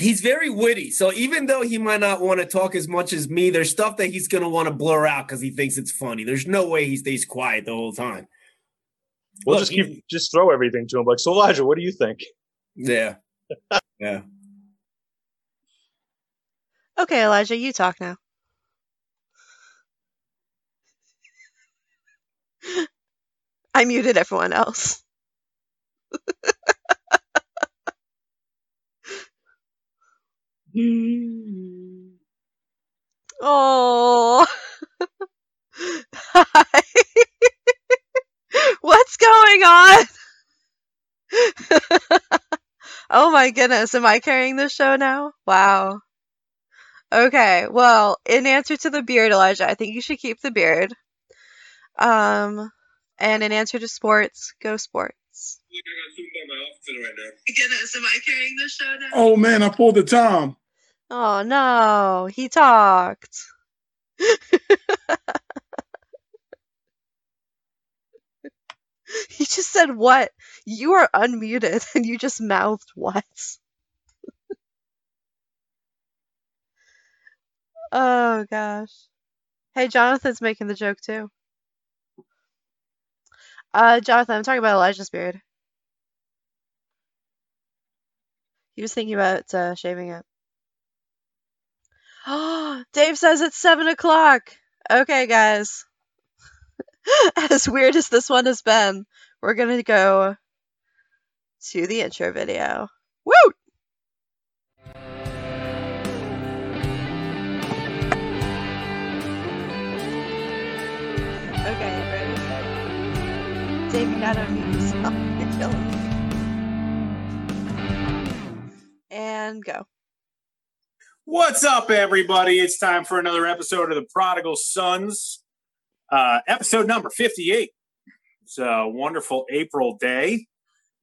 he's very witty. So even though he might not want to talk as much as me, there's stuff that he's going to want to blur out because he thinks it's funny. There's no way he stays quiet the whole time. We'll Look, just keep just throw everything to him. Like, so Elijah, what do you think? Yeah. yeah. Okay, Elijah, you talk now. I muted everyone else. Oh. Hi. What's going on? oh my goodness, am I carrying this show now? Wow. Okay, well, in answer to the beard, Elijah, I think you should keep the beard. Um, and in answer to sports, go sports. Goodness, am I carrying this show now? Oh man, I pulled the Tom. Oh no, he talked. he just said what? You are unmuted and you just mouthed what? oh gosh. Hey, Jonathan's making the joke too. Uh, Jonathan, I'm talking about Elijah's beard. He was thinking about uh, shaving it. Dave says it's seven o'clock. Okay, guys. as weird as this one has been, we're gonna go to the intro video. Woo! Okay, ready? Dave, you gotta unmute yourself. You're killing me. And go. What's up, everybody? It's time for another episode of the Prodigal Sons, uh, episode number 58. It's a wonderful April day,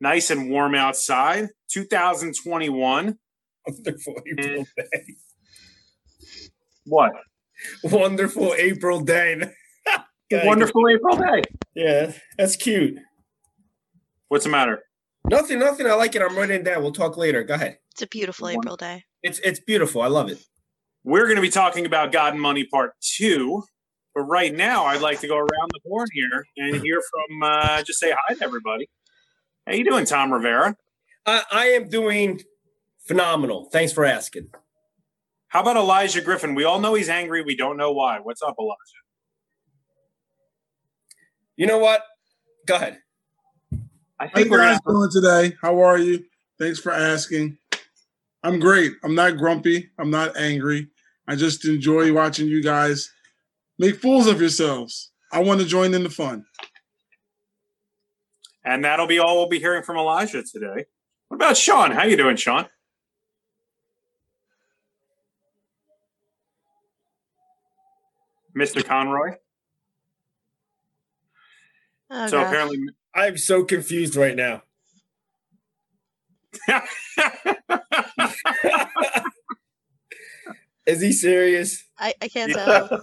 nice and warm outside, 2021. Wonderful April day. What? Wonderful April day. Wonderful April day. Yeah, that's cute. What's the matter? Nothing, nothing. I like it. I'm running down. We'll talk later. Go ahead. It's a beautiful April day. It's it's beautiful. I love it. We're going to be talking about God and Money Part 2. But right now, I'd like to go around the horn here and hear from, uh, just say hi to everybody. How you doing, Tom Rivera? I, I am doing phenomenal. Thanks for asking. How about Elijah Griffin? We all know he's angry. We don't know why. What's up, Elijah? You know what? Go ahead. I How you we're guys gonna, doing today? How are you? Thanks for asking. I'm great. I'm not grumpy. I'm not angry. I just enjoy watching you guys make fools of yourselves. I want to join in the fun. and that'll be all we'll be hearing from Elijah today. What about Sean? How you doing, Sean? Mr. Conroy. Oh, so gosh. apparently, I'm so confused right now. Is he serious? I, I can't tell.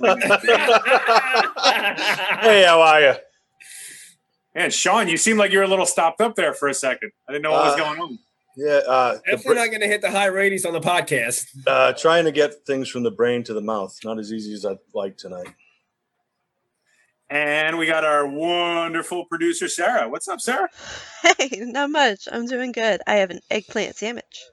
hey, how are you? and Sean, you seem like you were a little stopped up there for a second. I didn't know what was Uh, going on. Yeah, uh, the Definitely br- not going to hit the high ratings on the podcast. uh, trying to get things from the brain to the mouth. Not as easy as I'd like tonight. And we got our wonderful producer, Sarah. What's up, Sarah? hey, not much. I'm doing good. I have an eggplant sandwich.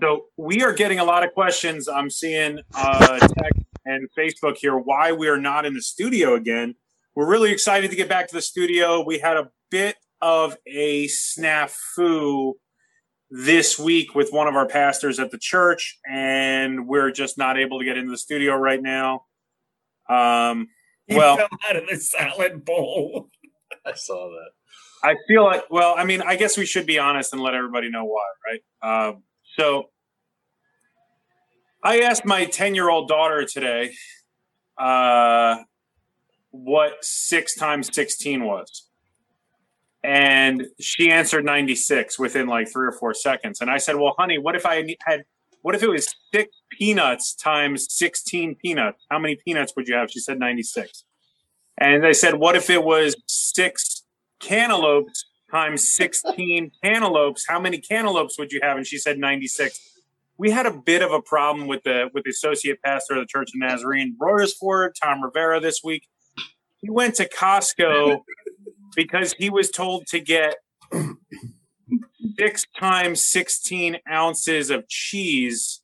So we are getting a lot of questions. I'm seeing uh, text and Facebook here why we are not in the studio again. We're really excited to get back to the studio. We had a bit of a snafu this week with one of our pastors at the church, and we're just not able to get into the studio right now. Um, He well, fell out of the salad bowl. I saw that. I feel like, well, I mean, I guess we should be honest and let everybody know why, right? Um, so I asked my 10 year old daughter today uh, what six times 16 was. And she answered 96 within like three or four seconds. And I said, Well, honey, what if I had, what if it was six peanuts times 16 peanuts? How many peanuts would you have? She said 96. And I said, What if it was six cantaloupes times 16 cantaloupes? How many cantaloupes would you have? And she said 96. we had a bit of a problem with the with the associate pastor of the Church of Nazarene, Royersford, Tom Rivera, this week. He went to Costco because he was told to get six times 16 ounces of cheese.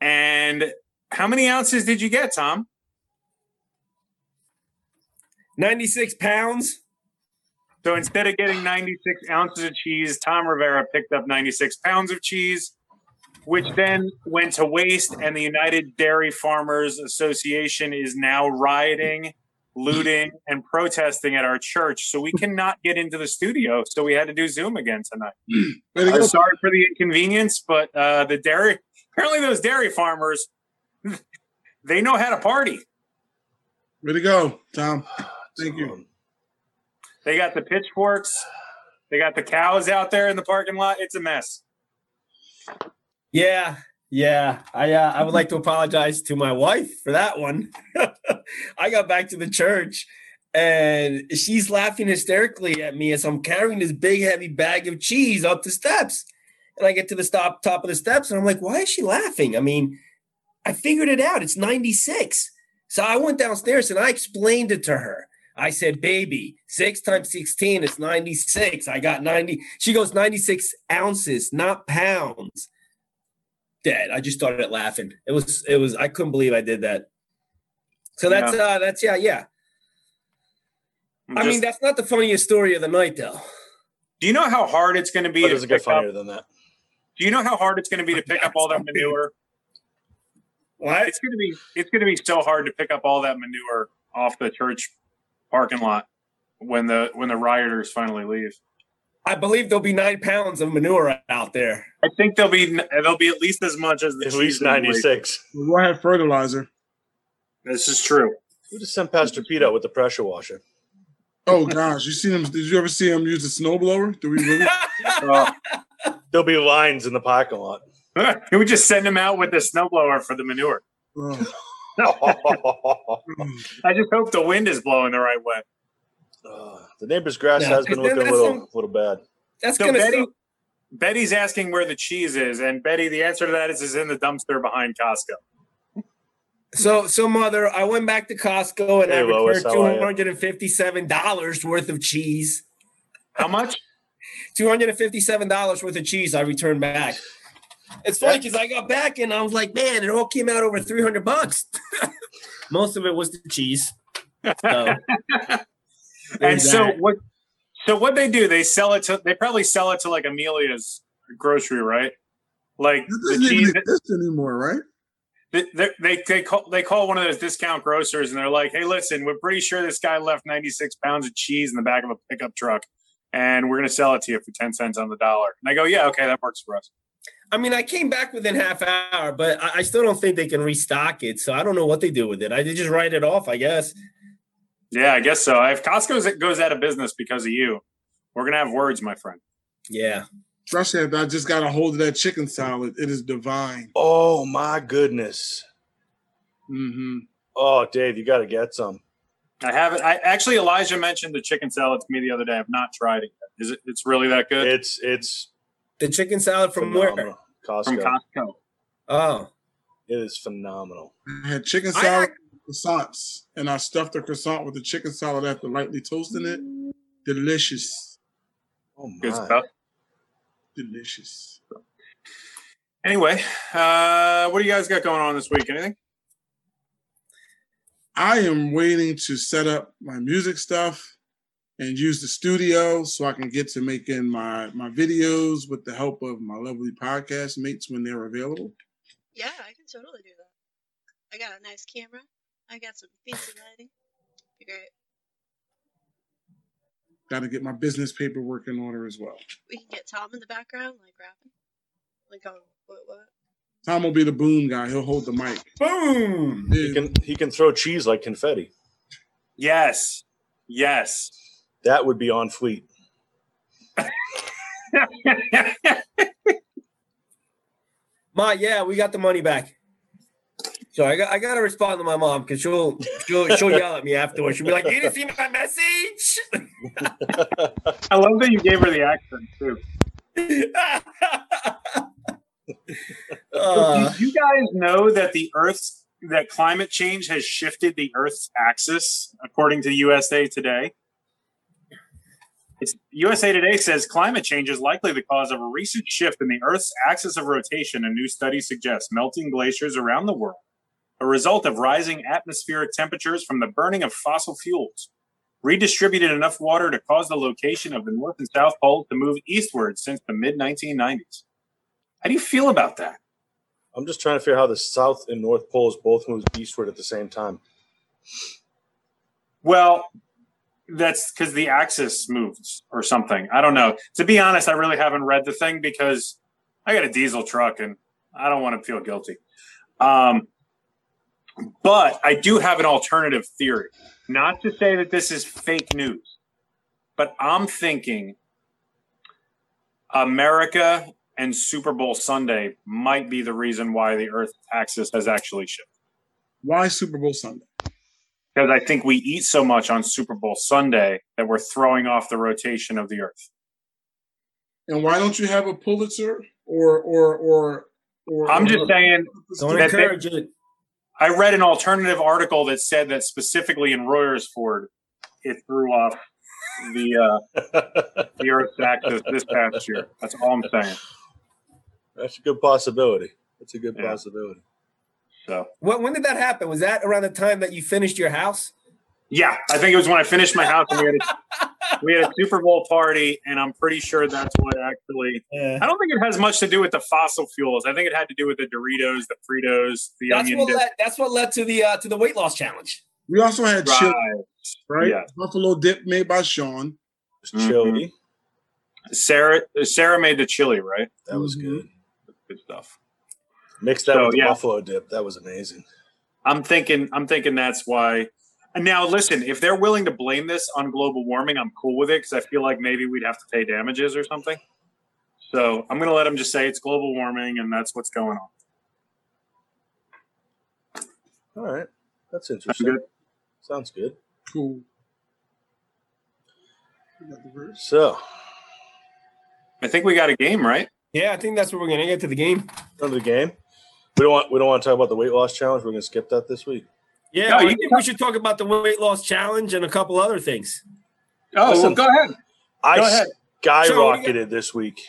And how many ounces did you get, Tom? 96 pounds. So instead of getting 96 ounces of cheese, Tom Rivera picked up 96 pounds of cheese, which then went to waste. And the United Dairy Farmers Association is now rioting, looting, and protesting at our church. So we cannot get into the studio. So we had to do Zoom again tonight. I'm sorry for the inconvenience, but uh, the dairy, apparently, those dairy farmers, they know how to party. Way to go, Tom. Thank you. They got the pitchforks. They got the cows out there in the parking lot. It's a mess. Yeah, yeah. I uh, I would like to apologize to my wife for that one. I got back to the church and she's laughing hysterically at me as I'm carrying this big heavy bag of cheese up the steps. And I get to the stop top of the steps and I'm like, why is she laughing? I mean, I figured it out. It's 96. So I went downstairs and I explained it to her. I said, baby, six times 16 is 96. I got 90. She goes, 96 ounces, not pounds dead. I just started laughing. It was it was I couldn't believe I did that. So that's uh that's yeah, yeah. I'm I mean that's not the funniest story of the night though. do you know how hard it's going to be But to does it get pick up? funnier than that? Do you know how hard it's going to be to pick up all that manure? What? It's going to be it's going to be so hard to pick up all that manure off the church parking lot when the when the rioters finally leave. I believe there'll be nine pounds of manure out there. I think there'll be there'll be at least as much as the At least in the ninety week. six. We'll have fertilizer. This is true. We just sent Pastor Pete out with the pressure washer. Oh gosh, you seen him? Did you ever see him use a snowblower? Do we really? Uh, There'll be lines in the parking lot. Can we just send him out with the snowblower for the manure. Oh, I just hope the wind is blowing the right way. Uh, the neighbor's grass Yeah, has been looking a little, some- little bad. that's So gonna Betty, sound- Betty's asking where the cheese is, and Betty, the answer to that is is in the dumpster behind Costco. so so mother, I went back to Costco and Hey, I Lois, returned how are two ya? hundred and fifty-seven dollars worth of cheese. How much? Two hundred and fifty-seven dollars worth of cheese I returned back. It's funny because I got back and I was like, man, it all came out over three hundred bucks. Most of it was the cheese. So, and so that. what? So what they do? They sell it to. They probably sell it to like Amelia's grocery, right? Like that the doesn't even cheese. exist anymore, right? They, they, they, they call they call one of those discount grocers, and they're like, "Hey, listen, we're pretty sure this guy left ninety six pounds of cheese in the back of a pickup truck, and we're going to sell it to you for ten cents on the dollar." And I go, "Yeah, okay, that works for us." I mean, I came back within half hour, but I, I still don't think they can restock it. So I don't know what they do with it. I they just write it off, I guess. Yeah, I guess so. If Costco goes out of business because of you, we're gonna have words, my friend. Yeah. Especially if I just got a hold of that chicken salad. It is divine. Oh my goodness. Mm-hmm. Oh, Dave, you got to get some. I haven't. I actually Elijah mentioned the chicken salad to me the other day. I've not tried it yet. Is it? It's really that good It's it's The chicken salad from where? Costco. from Costco. Oh. It is phenomenal. I had chicken I- salad, croissants, and I stuffed the croissant with the chicken salad after lightly toasting it. Delicious, Oh Good my. stuff. delicious. Anyway, uh, what do you guys got going on this week? Anything? I am waiting to set up my music stuff and use the studio so I can get to making my my videos with the help of my lovely podcast mates when they're available. Yeah, I can totally do that. I got a nice camera. I got some fancy lighting. Be great. Got to get my business paperwork in order as well. We can get Tom in the background, like rapping. Like on what what? Tom will be the boom guy. He'll hold the mic. Boom. He can he can throw cheese like confetti. Yes, yes. That would be on fleet. Ma, yeah, we got the money back. So I got I gotta respond to my mom because she'll she'll she'll yell at me afterwards. She'll be like, You didn't see my message? I love that you gave her the accent too. Uh, Did you guys know that the Earth's that climate change has shifted the Earth's axis, according to USA Today? It's, USA Today says climate change is likely the cause of a recent shift in the Earth's axis of rotation. A new study suggests melting glaciers around the world, a result of rising atmospheric temperatures from the burning of fossil fuels, redistributed enough water to cause the location of the North and South Pole to move eastward since the mid 1990s. How do you feel about that? I'm just trying to figure out how the South and North Poles both move eastward at the same time. Well, that's because the axis moves or something. I don't know. To be honest, I really haven't read the thing because I got a diesel truck and I don't want to feel guilty. Um, but I do have an alternative theory. Not to say that this is fake news, but I'm thinking America and Super Bowl Sunday might be the reason why the Earth axis has actually shifted. Why Super Bowl Sunday? Because I think we eat so much on Super Bowl Sunday that we're throwing off the rotation of the Earth. And why don't you have a Pulitzer or or or or? I'm just saying. don't That- that- encourage it. I read an alternative article that said that specifically in Royersford, it threw off the uh, the Earth's axis this past year. That's all I'm saying. That's a good possibility. That's a good Yeah. possibility. So When, when did that happen? Was that around the time that you finished your house? yeah, I think it was when I finished my house and we had a, we had a Super Bowl party, and I'm pretty sure that's what actually. Yeah. I don't think it has much to do with the fossil fuels. I think it had to do with the Doritos, the Fritos, the That's onion what dip. led. That's what led to the uh, to the weight loss challenge. We also had chili, Right. right? Yeah. Buffalo dip made by Sean. It's Mhm. chili. Sarah Sarah made the chili, right? That was Mhm. good. Good stuff. Mix that So, with the yeah. buffalo dip. That was amazing. I'm thinking I'm thinking that's why. And now listen, if they're willing to blame this on global warming, I'm cool with it because I feel like maybe we'd have to pay damages or something. So I'm gonna let them just say it's global warming and that's what's going on. All right. That's That's interesting. good. Sounds good. Cool. You got the verse? So, I think we got a game, right? Yeah, I think that's where we're gonna get to the game. on to the game. We don't want we don't want to talk about the weight loss challenge. We're going to skip that this week. Yeah, No, you think we should talk about the weight loss challenge and a couple other things. Oh, Listen. well, go ahead. I Go ahead. skyrocketed this week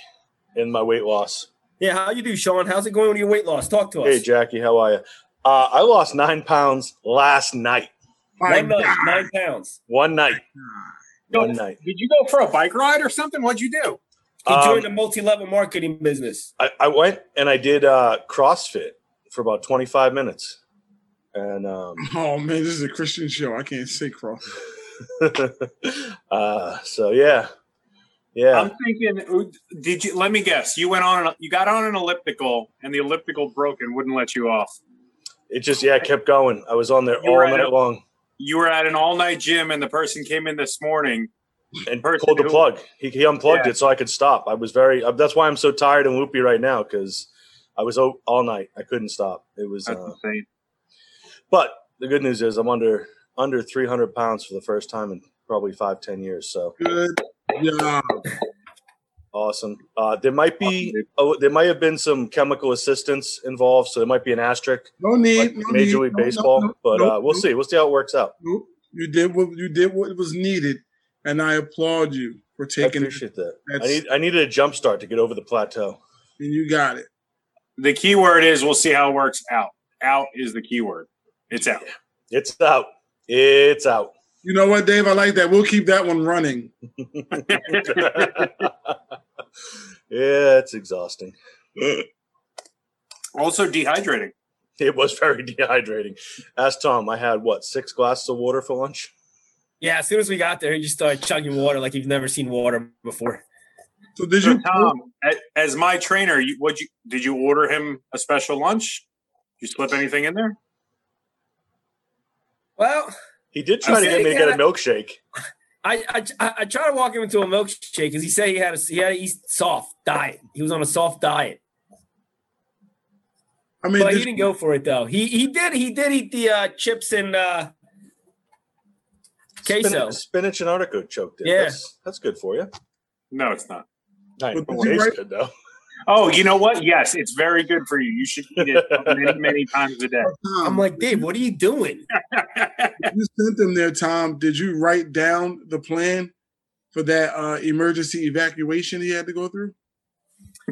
in my weight loss. Yeah, how you do, Sean? How's it going with your weight loss? Talk to us. Hey, Jackie, how are you? Uh, I lost nine pounds last night. My One night, nine pounds. One night. Go- One night. Did you go for a bike ride or something? What'd you do? He Um, joined a multi-level marketing business. I, I went and I did uh, CrossFit for about 25 minutes. And um, Oh man, this is a Christian show. I can't say cross. uh, so, yeah. Yeah. I'm thinking. Did you? Let me guess. You went on. An, you got on an elliptical, and the elliptical broke and wouldn't let you off. It just, yeah, kept going. I was on there You all night a- long You were at an all-night gym, and the person came in this morning. and person pulled the who- plug. He, he unplugged Yeah. it so I could stop. I was very, uh, that's why I'm so tired and loopy right now because I was o- all night. I couldn't stop. It was, That's uh, insane. but the good news is I'm under, under 300 pounds for the first time in probably five ten years. So Good job. awesome. Uh, there might be, oh, there might have been some chemical assistance involved. So there might be an asterisk No need. like no Major need. League No, Baseball, no, but uh, we'll see. We'll see how it works out. You did what you did what was needed, and I applaud you for I taking it. appreciate that. I need, I needed a jump start to get over the plateau. And you got it. The key word is we'll see how it works out. Out is the key word. It's out. It's out. It's out. You know what, Dave? I like that. We'll keep that one running. yeah, it's exhausting. also dehydrating. It was very dehydrating. Ask Tom. I had what six glasses of water for lunch. Yeah, as soon as we got there, he just started chugging water like you've never seen water before. So did So you? Tom, as my trainer, you, what you did you order him a special lunch? Did you slip anything in there? Well, He did try I to get me to get a milkshake. I I, I, I tried to walk him into a milkshake because he said he had a he had a eat soft diet. He was on a soft diet, I mean, but he did, didn't go for it though. He he did he did eat the uh, chips and uh, queso. Spinach, spinach and artichoke choke dip. Yeah. That's, that's good for you. No, it's not. I But know did you it tastes good though. Oh, you know what? Yes, it's very good for you. You should eat it many, many times a day. I'm like, Dave, what are you doing? you sent them there, Tom. Did you write down the plan for that uh, emergency evacuation he had to go through?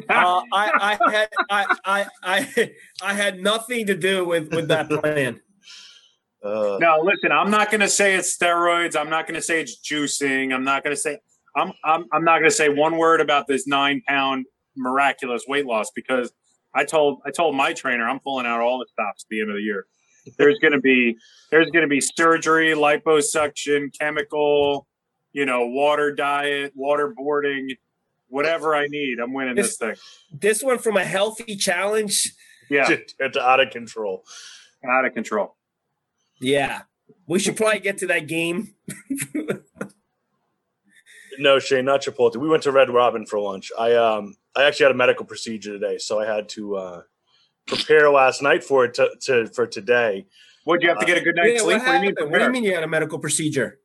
Uh, I, I had I, I I I had nothing to do with with that plan. Uh, No, listen, I'm not going to say it's steroids. I'm not going to say it's juicing. I'm not going to say I'm I'm I'm not going to say one word about this 9 pound miraculous weight loss because I told I told my trainer I'm pulling out all the stops at the end of the year. There's going to be there's going to be surgery, liposuction, chemical, you know, water diet, waterboarding, whatever I need. I'm winning this thing. This one from a healthy challenge. Yeah, It's out of control. out of control. Yeah, we should probably get to that game. No, Shane, not Chipotle. We went to Red Robin for lunch. I um I actually had a medical procedure today, so I had to uh prepare last night for it to, to for today. Would you have to get a good night's Yeah, sleep? what, What do you mean? happened? what do you mean you had a medical procedure?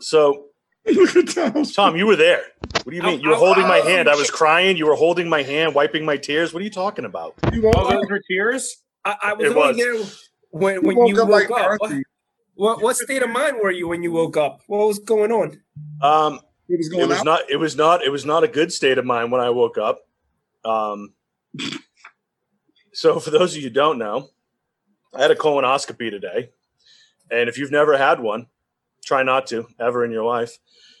So Tom. Tom, you were there. What do you mean? You were Ow, holding ow, my ow. hand. I was crying. You were holding my hand, wiping my tears. What are you talking about? You woke Oh, up, those were tears? I, I was It only was. there when you woke you up woke like up. What, what what state of mind were you when you woke up? What was going on? Um, It was it was out. not. It was not. It was not a good state of mind when I woke up. Um, so for those of you who don't know, I had a colonoscopy today, and if you've never had one, try not to ever in your life.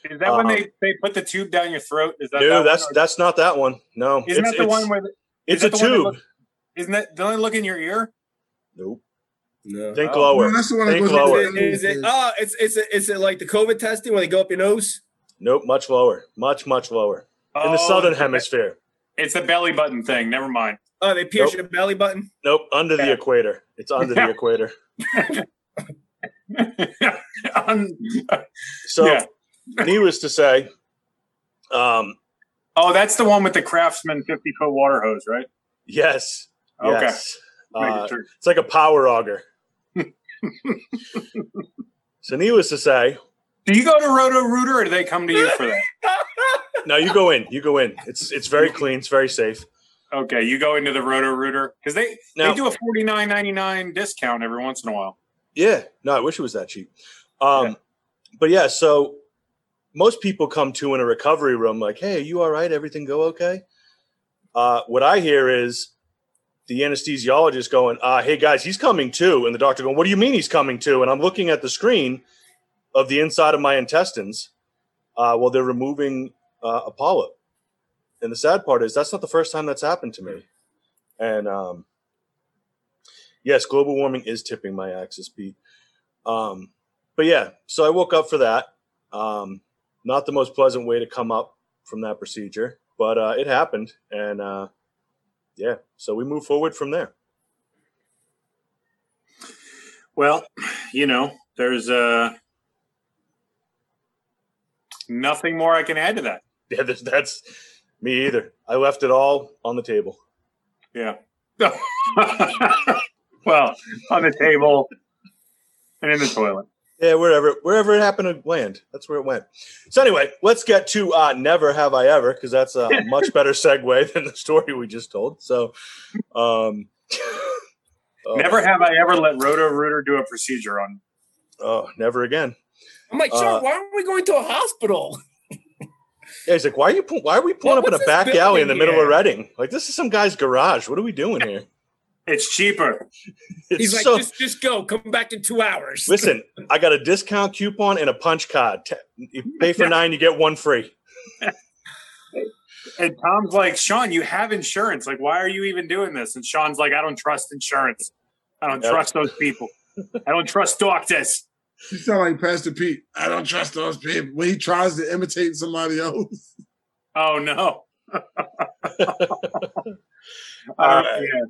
Is that when Um, they, they put the tube down your throat? Is that No, that that's that's not that one. No, Isn't it's, that the it's, one where? The, it's a that the one that tube. look- isn't that? Don't they look in your ear? nope. No. Think Oh. lower. No, that's the one that Think goes lower. into Is it? Oh, it's it's is it like the COVID testing when they go up your nose? Nope. Much lower. Much much lower. In the Oh, southern it's the- hemisphere. It's the belly button thing. Never mind. Oh, they pierce Nope. your belly button. Nope. Under the equator. It's under the equator. Um, So, Yeah. needless to say, um, oh, that's the one with the Craftsman 50 foot water hose, right? yes. Okay. Yes. Uh, sure. It's like a power auger. so, needless to say, Do you go to Roto Rooter or do they come to you for that? no, you go in. You go in. It's it's very clean. It's very safe. Okay, you go into the Roto Rooter because they Now- they do a forty nine ninety nine discount every once in a while. Yeah. No, I wish it was that cheap. Um, Yeah. But yeah, so most people come to in a recovery room like, "Hey, are you all right? Everything go okay?" Uh, what I hear is the anesthesiologist going, uh, "Hey guys, he's coming too," and the doctor going, "What do you mean he's coming too?" And I'm looking at the screen of the inside of my intestines uh, while they're removing uh, a polyp. And the sad part is that's not the first time that's happened to me. And um, yes, global warming is tipping my axis, Pete. Um, but yeah, so I woke up for that. Um, not the most pleasant way to come up from that procedure, but uh, it happened, and uh, yeah, so we move forward from there. Well, you know, there's uh nothing more I can add to that. Yeah, that's, that's me either. I left it all on the table. Yeah. well, on the table and in the toilet. Yeah, wherever wherever it happened to land, that's where it went. So anyway, let's get to uh, never have I ever because that's a much better segue than the story we just told. So, um, oh, Never have I ever let Roto Rooter do a procedure on. oh, never again. I'm like, Sean, Uh, why aren't we going to a hospital? Yeah, he's like, why are you pu- why are we pulling What- up in a back alley in the building middle of here? Reading? Like this is some guy's garage. What are we doing here? It's cheaper. It's He's like, so- just just go, come back in two hours. listen. I got a discount coupon and a punch card. You pay for nine, you get one free. And Tom's like, Sean, you have insurance. Like, why are you even doing this? And Sean's like, I don't trust insurance. I don't Yep. trust those people. I don't trust doctors. You sound like Pastor Pete. I don't trust those people when he tries to imitate somebody else. Oh no. All Uh, right. yeah.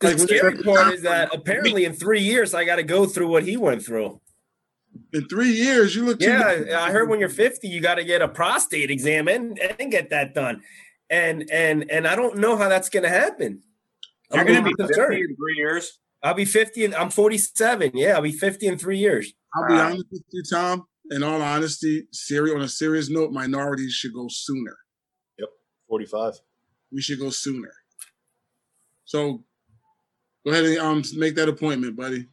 The Like, scary part is that apparently in three years I got to go through what he went through. In three years, you look. too Yeah, good. I heard when you're 50, you got to get a prostate exam and, and get that done. And and and I don't know how that's going to happen. You're I'm going to be concerned. 50 in three years. I'll be 50 and I'm 47. Yeah, I'll be 50 in three years. I'll be Wow. honest with you, Tom. In all honesty, Siri, on a serious note, minorities should go sooner. Yep, Forty-five. we should go sooner. So go ahead and um make that appointment, buddy.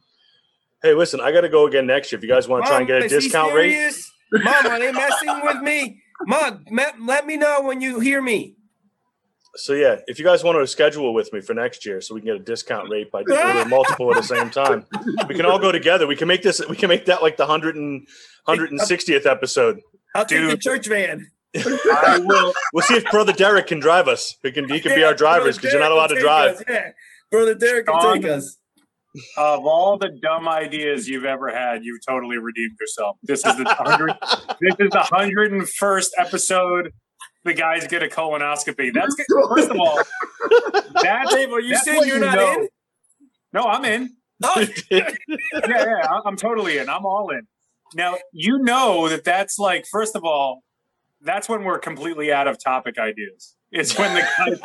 Hey, listen, I got to go again next year. If you guys want to try and get a Mom, is he discount rate, serious? Mom, are they messing with me? Mom, me- let me know when you hear me. So yeah, if you guys want to schedule with me for next year, so we can get a discount rate by doing multiple at the same time, we can all go together. We can make this. We can make that like the hundred and hundred and sixtieth episode. I'll take the church van. We'll see if Brother Derek can drive us. He can. He can be our drivers because you're not allowed to drive. us, Yeah. Brother Derek can Sean, take us. Of all the dumb ideas you've ever had, you've totally redeemed yourself. This is the hundred. this is the hundred and first episode. The guys get a colonoscopy. That's good. first of all. That's Dave, are you that's saying you're you not know. in? No, I'm in. Oh, yeah, yeah, I'm totally in. I'm all in. Now, you know that that's like, first of all, that's when we're completely out of topic ideas. It's when the guys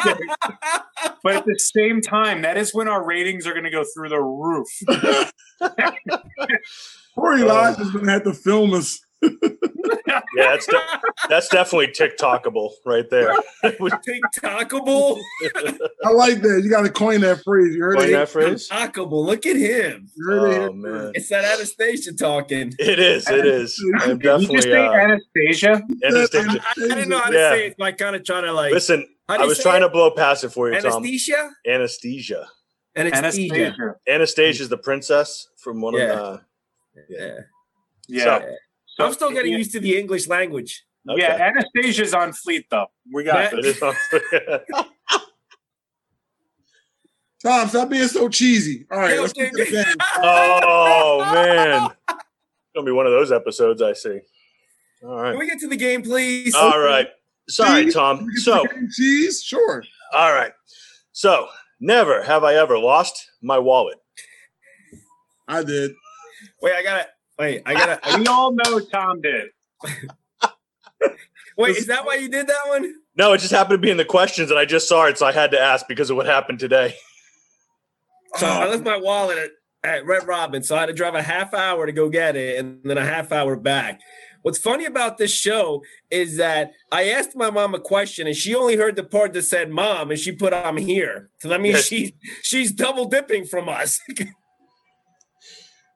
but at the same time, that is when our ratings are going to go through the roof. Corey Poor Elijah's oh. gonna have to film us. Yeah, that's de- that's definitely TikTokable right there. TikTokable. I like that. You gotta coin that phrase. You heard Coin it. that phrase? TikTokable. Look at him. You heard it here Oh man, It's that Anastasia talking. it is. It is. I'm Did you just definitely. say Uh, Anastasia? Anastasia. I, I didn't know how to Yeah. say it, so I kind of trying to like. Listen, I was trying it? to blow past it for you, Tom. Anesthesia. Anesthesia. Anesthesia. Anastasia. Anastasia is the princess from one Yeah. of the. Yeah. Yeah. So- I'm still getting used to the English language. Okay. Yeah, Anastasia's on fleet though. We got That- this. Tom, stop being so cheesy. All right, let's okay, get to the game. oh man, it's gonna be one of those episodes. I see. All right. Can we get to the game, please? All right. Sorry, Cheese? Tom. Can we get to So, cheese, sure. all right. So, never have I ever lost my wallet. I did. Wait, I gotta. Wait, I gotta. We all know Tom did. wait, is that why you did that one? No, it just happened to be in the questions, and I just saw it, so I had to ask because of what happened today. So I left my wallet at, at Red Robin, so I had to drive a half hour to go get it, and then a half hour back. What's funny about this show is that I asked my mom a question, and she only heard the part that said "mom," and she put "I'm here." So that means Yes. she she's double dipping from us.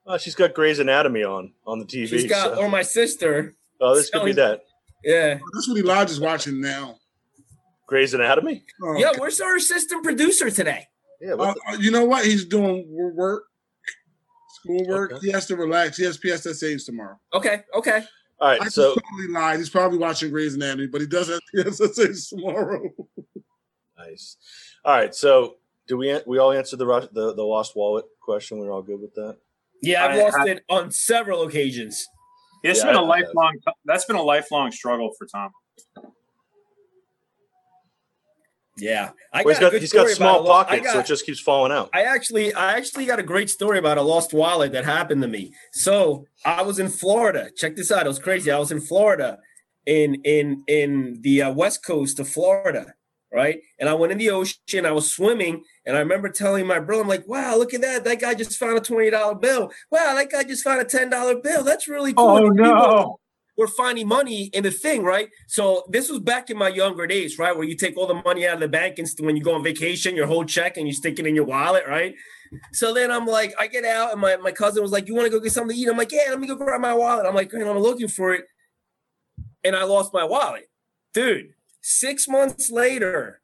Oh, she's got Grey's Anatomy on on the TV. she's got, so- or my sister. oh, this could be that. Yeah, That's what Elijah's watching now. Grey's Anatomy. Oh, yeah. Where's our assistant producer today? Yeah. Uh, What uh, you know what? He's doing work, school work. Okay. He has to relax. He has PSSAs tomorrow. Okay, okay. the- All I right. So, totally lied. He's probably watching Grey's Anatomy, but he does have PSSAs tomorrow. nice. All right. So, do we we all answer the the the lost wallet question? We're all good with that. Yeah, I've I- lost I- it on several occasions. It's Yeah, been I a have. lifelong. That's been a lifelong struggle for Tom. Yeah, I Well, he's a got he's got story about small a lo- I pockets, so it just keeps falling out. I actually, I actually got a great story about a lost wallet that happened to me. So I was in Florida. Check this out. It was crazy. I was in Florida, in in in the uh, west coast of Florida, right? And I went in the ocean. I was swimming, and I remember telling my brother, "I'm like, wow, look at that! That guy just found a twenty dollar bill. Wow, that guy just found a ten dollar bill. That's really cool." Oh no! we're finding money in the thing, right? So this was back in my younger days, right? Where you take all the money out of the bank and when you go on vacation, your whole check and you stick it in your wallet, right? So then I'm like, I get out and my, my cousin was like, You want to go get something to eat? I'm like, Yeah, let me go grab my wallet. I'm like, I'm looking for it. And I lost my wallet. Dude, six months later,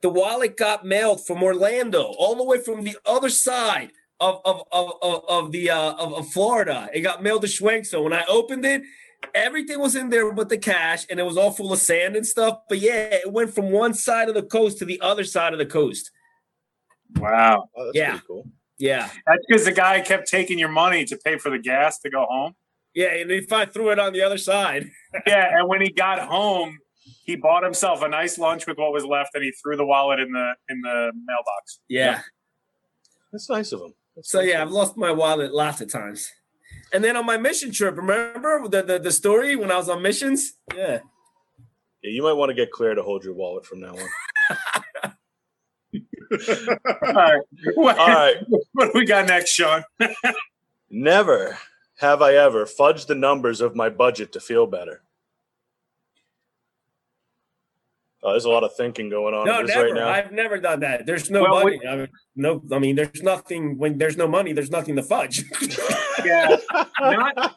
the wallet got mailed from Orlando, all the way from the other side of of of, of, of the uh of, of Florida. It got mailed to Schwenk. So when I opened it, everything was in there but the cash and it was all full of sand and stuff but yeah it went from one side of the coast to the other side of the coast Wow, Oh, that's Yeah. pretty cool. yeah that's because the guy kept taking your money to pay for the gas to go home. yeah and if i threw it on the other side Yeah, and when he got home, he bought himself a nice lunch with what was left, and he threw the wallet in the in the mailbox. yeah That's nice of him. That's so nice yeah of i've lost my wallet lots of times and then on my mission trip remember the, the, the story when i was on missions yeah. Yeah, you might want to get Claire to hold your wallet from now on. All right, what, All right. what do we got next, Sean? Never have I ever fudged the numbers of my budget to feel better. Uh, there's a lot of thinking going on No, this never. right now. I've never done that. There's no Well, money. I mean, no, I mean, there's nothing when there's no money. There's nothing to fudge. Yeah, not.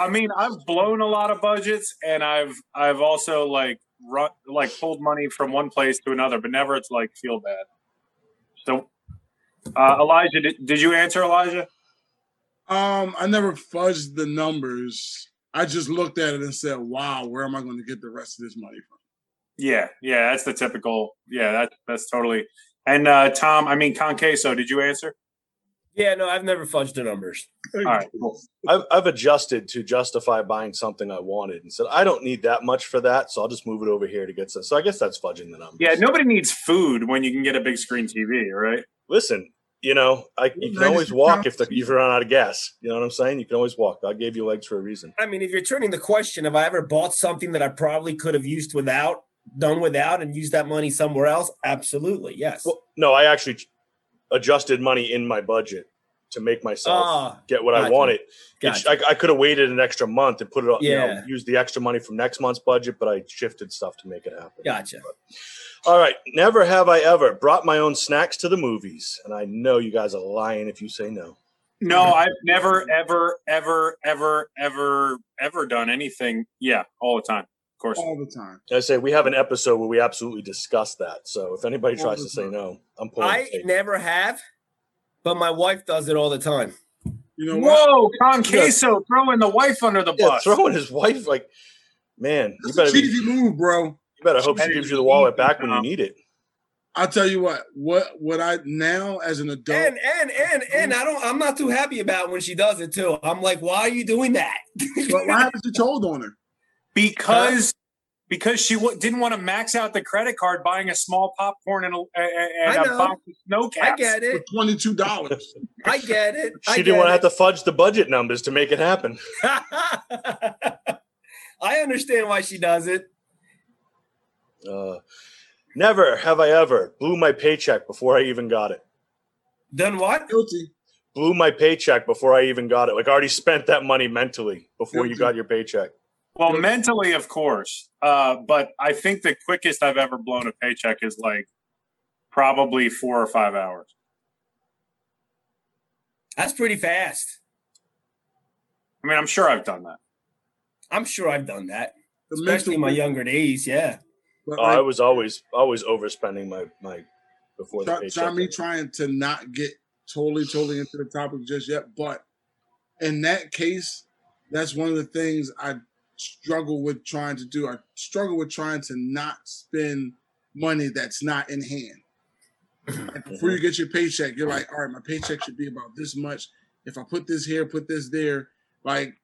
I mean, I've blown a lot of budgets, and I've I've also like run like pulled money from one place to another, but never to like feel bad. So, uh, Elijah, did, did you answer Elijah? Um, I never fudged the numbers. I just looked at it and said, "Wow, where am I going to get the rest of this money from?" Yeah, yeah, that's the typical. Yeah, that that's totally. And uh, Tom, I mean Conqueso, did you answer? yeah, no, I've never fudged the numbers. All right, cool. I've, I've adjusted to justify buying something I wanted and said I don't need that much for that, so I'll just move it over here to get some. So I guess that's fudging the numbers. Yeah, nobody needs food when you can get a big screen TV, right? Listen, you know, I you can always walk if the, if you run out of gas. You know what I'm saying? You can always walk. I gave you legs for a reason. I mean, if you're turning the question, have I ever bought something that I probably could have used without, done without, and used that money somewhere else? Absolutely, yes. Well, no, I actually adjusted money in my budget to make myself Ah, get what I wanted. gotcha. It's- I, I could have waited an extra month and put it on, you know, Yeah. use the extra money from next month's budget, but I shifted stuff to make it happen. gotcha. All right. Never have I ever brought my own snacks to the movies. And I know you guys are lying if you say no. No, I've never, ever, ever, ever, ever, ever done anything. Yeah, all the time, of course. All the time. I say we have an episode where we absolutely discuss that. So if anybody All tries the to say no, I'm pulling. I the tape. never have, but my wife does it all the time. You know what? Whoa, Conqueso throwing the wife under the yeah, bus. throwing his wife like, man, you better a be, move, bro. you better hope she That gives you the wallet back when you need it. I'll tell you what. What what I now as an adult. And and and and I don't. I'm not too happy about when she does it too. I'm like, why are you doing that? what, what happens? You told on her. because because she w- didn't want to max out the credit card buying a small popcorn and a, and I a know. box of Sno-Caps. I get for it. twenty two dollars. I get it. She didn't want to have to fudge the budget numbers to make it happen. I understand why she does it. Uh, never have I ever blew my paycheck before I even got it. Done what? Guilty. Blew my paycheck before I even got it. Like I already spent that money mentally before you got your paycheck. Well, Good. mentally, of course. Uh, but I think the quickest I've ever blown a paycheck is like probably four or five hours. That's pretty fast. I mean, I'm sure I've done that. I'm sure I've done that, The especially in my younger days. Yeah. But Oh, I was always always overspending my my before the try, paycheck. try me trying to not get totally, totally into the topic just yet. But in that case, that's one of the things I struggle with trying to do. I struggle with trying to not spend money that's not in hand. Like before you get your paycheck, you're like, all right, my paycheck should be about this much. If I put this here, put this there, like,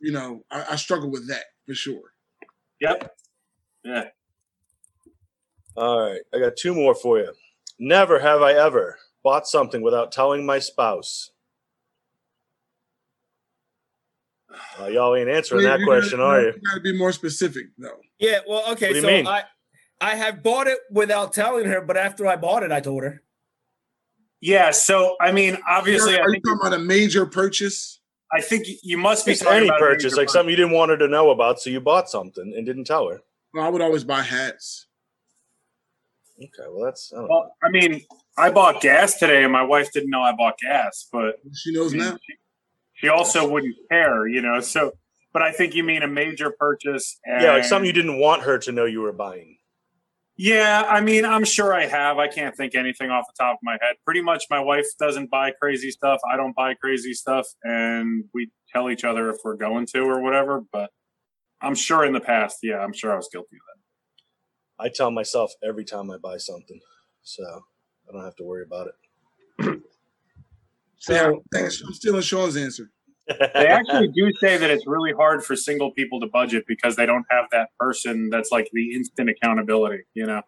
you know, I, I struggle with that for sure. Yep. Yeah. All right, I got two more for you. Never have I ever bought something without telling my spouse. Uh, y'all ain't answering You- that you question, gotta, are you? You got to be more specific, though. Yeah. Well, okay. What do you so mean? I I have bought it without telling her, but after I bought it, I told her. Yeah. So, I mean, obviously, I are you think, talking about a major purchase? I think you must be Just talking any about a purchase, major like something you didn't want her to know about, so you bought something and didn't tell her. Well, I would always buy hats. Okay, well that's I don't know. Well, I mean, I bought gas today, and my wife didn't know I bought gas, but She knows I mean, now. she, she also wouldn't care, you know. So, but I think you mean a major purchase. And, yeah, like something you didn't want her to know you were buying. Yeah, I mean, I'm sure I have. I can't think anything off the top of my head. Pretty much, my wife doesn't buy crazy stuff. I don't buy crazy stuff, and we tell each other if we're going to or whatever. But I'm sure in the past, yeah, I'm sure I was guilty of that. I tell myself every time I buy something, so I don't have to worry about it. so thanks. I'm stealing Sean's answer. They actually do say that it's really hard for single people to budget because they don't have that person that's like the instant accountability. You know.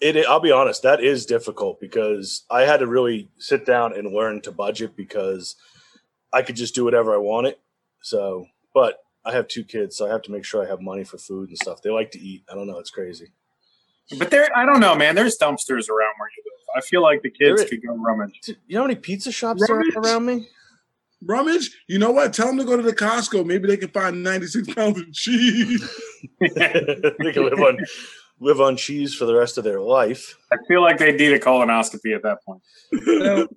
It, I'll be honest, that is difficult because I had to really sit down and learn to budget because I could just do whatever I wanted. So, but I have two kids, so I have to make sure I have money for food and stuff. They like to eat. I don't know, it's crazy. But there, I don't know, man. There's dumpsters around where you live. I feel like the kids There could go rummage. You know how many pizza shops there are around me? Rummage? You know what? Tell them to go to the Costco. Maybe they can find 96 pounds of cheese. they can live on live on cheese for the rest of their life. I feel like they need a colonoscopy at that point. So,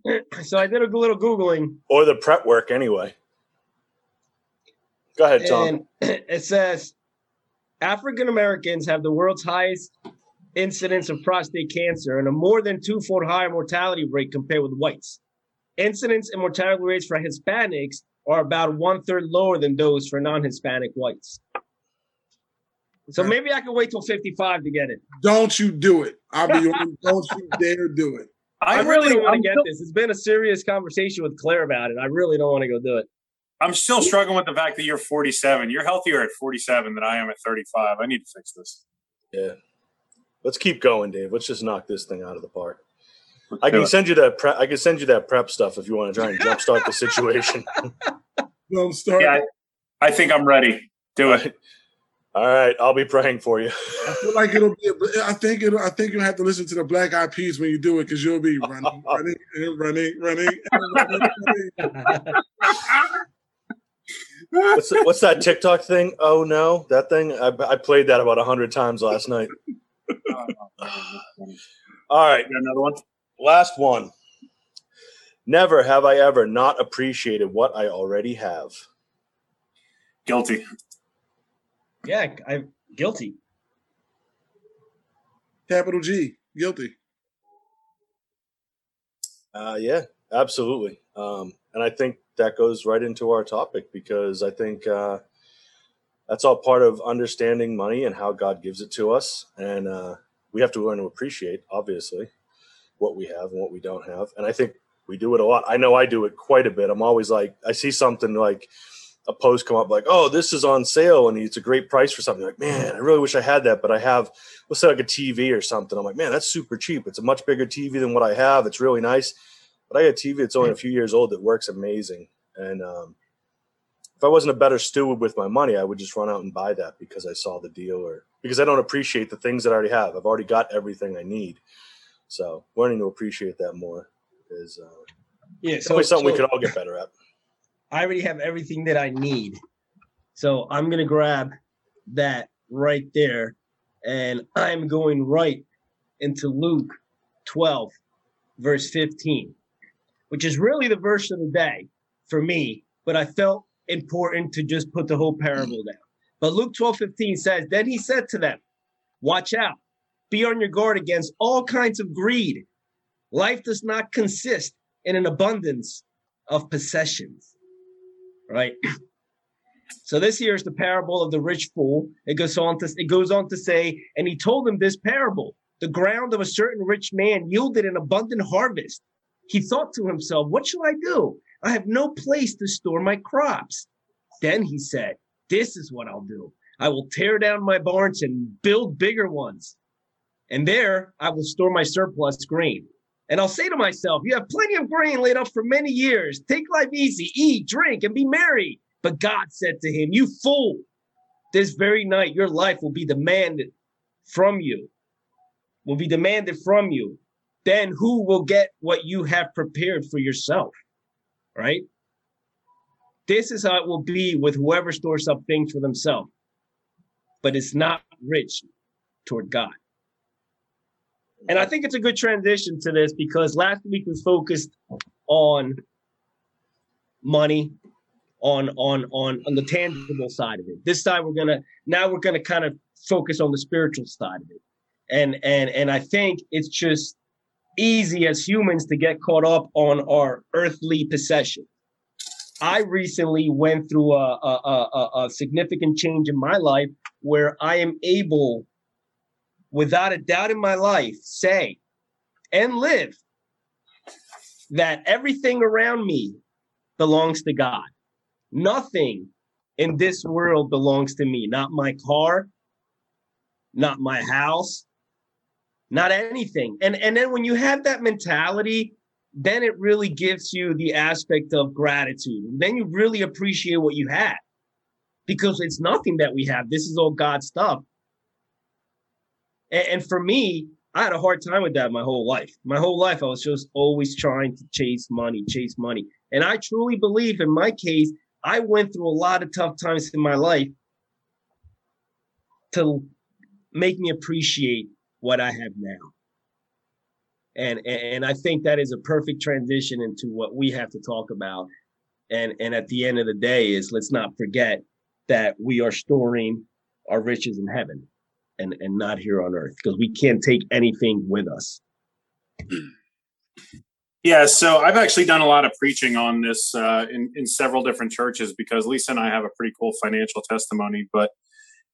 so I did a little googling, Or the prep work anyway. Go ahead, Tom. and it says African Americans have the world's highest incidence of prostate cancer and a more than twofold higher mortality rate compared with whites. Incidence and mortality rates for Hispanics are about one third lower than those for non-Hispanic whites. So Okay. maybe I can wait till 55 to get it. Don't you do it. I'll be on. Don't you dare do it. I, I really don't want to get still- this. It's been a serious conversation with Claire about it. I really don't want to go do it. I'm still struggling with the fact that you're 47. You're healthier at 47 than I am at 35. I need to fix this. Yeah. Let's keep going, Dave. Let's just knock this thing out of the park. Let's I can send you that prep. I can send you that prep stuff if you want to try and jumpstart the situation. Don't start. Yeah, I think I'm ready. Do it. All right, I'll be praying for you. I feel like it'll be. A, I think it'll. I think you'll have to listen to the Black Eyed Peas when you do it because you'll be running, running, and running, running, running, running. What's, what's that TikTok thing? Oh no, that thing. I, I played that about a hundred times last night. All right, Got another one? Last one. Never have I ever not appreciated what I already have. Guilty. Yeah, I'm guilty. Capital G. Guilty. Uh, yeah, absolutely. Um, and I think that goes right into our topic because I think uh, that's all part of understanding money and how God gives it to us. And uh, we have to learn to appreciate, obviously, what we have and what we don't have. And I think we do it a lot. I know I do it quite a bit. I'm always like, I see something like a post come up like, oh, this is on sale and it's a great price for something. Like, man, I really wish I had that, but I have, let's say like a TV or something. I'm like, man, that's super cheap. It's a much bigger TV than what I have. It's really nice. But I got a TV that's only a few years old that works amazing. And um, if I wasn't a better steward with my money, I would just run out and buy that because I saw the deal or because I don't appreciate the things that I already have. I've already got everything I need. So learning to appreciate that more is uh, Yeah, definitely something we so- could all get better at. I already have everything that I need. So I'm going to grab that right there and I'm going right into Luke 12, verse 15, which is really the verse of the day for me, but I felt important to just put the whole parable down. But Luke 12, 15 says, Then he said to them, Watch out, be on your guard against all kinds of greed. Life does not consist in an abundance of possessions right? So this here is the parable of the rich fool. It goes on to it goes on to say, and he told him this parable: the ground of a certain rich man yielded an abundant harvest. He thought to himself, "What shall I do? I have no place to store my crops." Then he said, "This is what I'll do. I will tear down my barns and build bigger ones, and there I will store my surplus grain." And I'll say to myself, You have plenty of grain laid up for many years. Take life easy, eat, drink, and be merry. But God said to him, You fool, this very night your life will be demanded from you, will be demanded from you. Then who will get what you have prepared for yourself? Right? This is how it will be with whoever stores up things for themselves, but it's not rich toward God. And I think it's a good transition to this because last week we focused on money, on on on on the tangible side of it. This time we're gonna now we're gonna kind of focus on the spiritual side of it. And and and I think it's just easy as humans to get caught up on our earthly possession. I recently went through a, a, a, a- a significant change in my life where I am able without a doubt in my life say and live that everything around me belongs to God. Nothing in this world belongs to me. Not my car, not my house, not anything. And and then when you have that mentality, then it really gives you the aspect of gratitude. Then you really appreciate what you have. Because it's nothing that we have. This is all God's stuff. And, and for me, I had a hard time with that my whole life. My whole life, I was just always trying to chase money, chase money. And I truly believe in my case, I went through a lot of tough times in my life to make me appreciate what I have now. And, and I think that is a perfect transition into what we have to talk about. And and at the end of the day is let's not forget that we are storing our riches in heaven and and not here on earth because we can't take anything with us. Yeah, so I've actually done a lot of preaching on this uh, in in several different churches because Lisa and I have a pretty cool financial testimony. But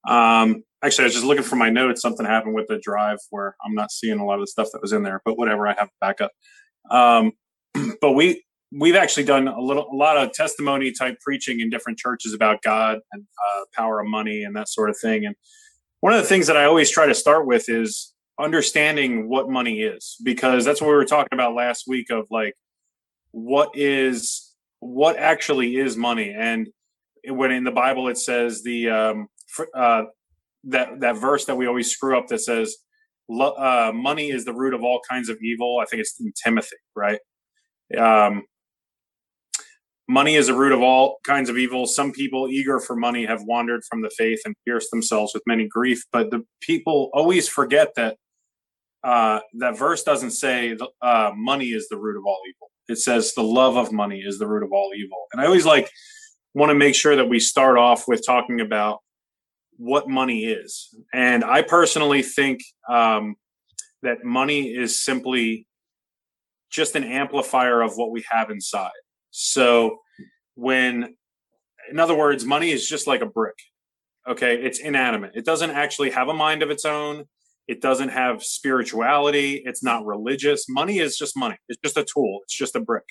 um, actually, I was just looking for my notes. Something happened with the drive where I'm not seeing a lot of the stuff that was in there. But whatever, I have backup. Um, but we we've actually done a little a lot of testimony type preaching in different churches about God and uh, power of money and that sort of thing. And one of the things that I always try to start with is understanding what money is because that's what we were talking about last week of like what is what actually is money? And when in the bible it says the um uh that that verse that we always screw up that says uh money is the root of all kinds of evil i think it's in timothy right? Um money is the root of all kinds of evil some people eager for money have wandered from the faith and pierced themselves with many grief but the people always forget that uh, that verse doesn't say uh, money is the root of all evil. It says the love of money is the root of all evil. And I always like want to make sure that we start off with talking about what money is. And I personally think um, that money is simply just an amplifier of what we have inside. So when, in other words, money is just like a brick. Okay, it's inanimate. It doesn't actually have a mind of its own it doesn't have spirituality. It's not religious. Money is just money. It's just a tool. It's just a brick.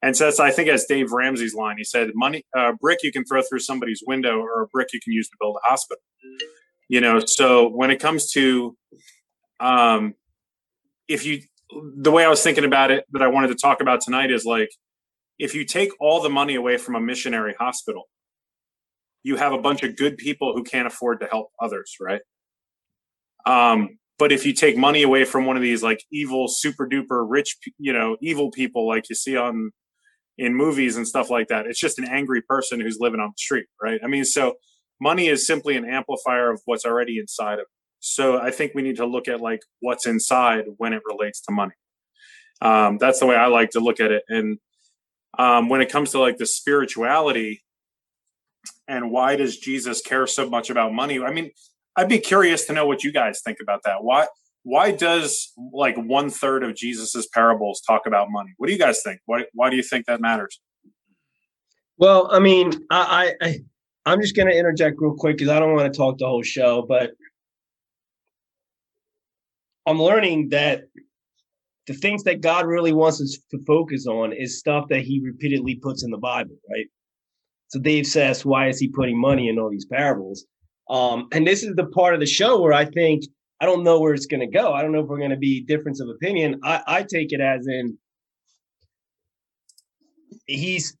And so I think, as Dave Ramsey's line, he said, "Money, uh, brick you can throw through somebody's window, or a brick you can use to build a hospital." You know, so when it comes to, um, if you, the way I was thinking about it, that I wanted to talk about tonight is like, if you take all the money away from a missionary hospital, you have a bunch of good people who can't afford to help others, right? Um, but if you take money away from one of these like evil, super duper rich, you know, evil people like you see on in movies and stuff like that, it's just an angry person who's living on the street, right? I mean, so money is simply an amplifier of what's already inside of it. So I think we need to look at like what's inside when it relates to money. Um, that's the way I like to look at it. And um, when it comes to like the spirituality and why does Jesus care so much about money? I mean, I'd be curious to know what you guys think about that. Why why does like one third of Jesus's parables talk about money? What do you guys think? Why why do you think that matters? Well, I mean, I, I I'm just going to interject real quick because I don't want to talk the whole show, but I'm learning that the things that God really wants us to focus on is stuff that He repeatedly puts in the Bible, right? So Dave says, why is He putting money in all these parables? Um, and this is the part of the show where I think I don't know where it's going to go. I don't know if we're going to be difference of opinion. I, I take it as in he's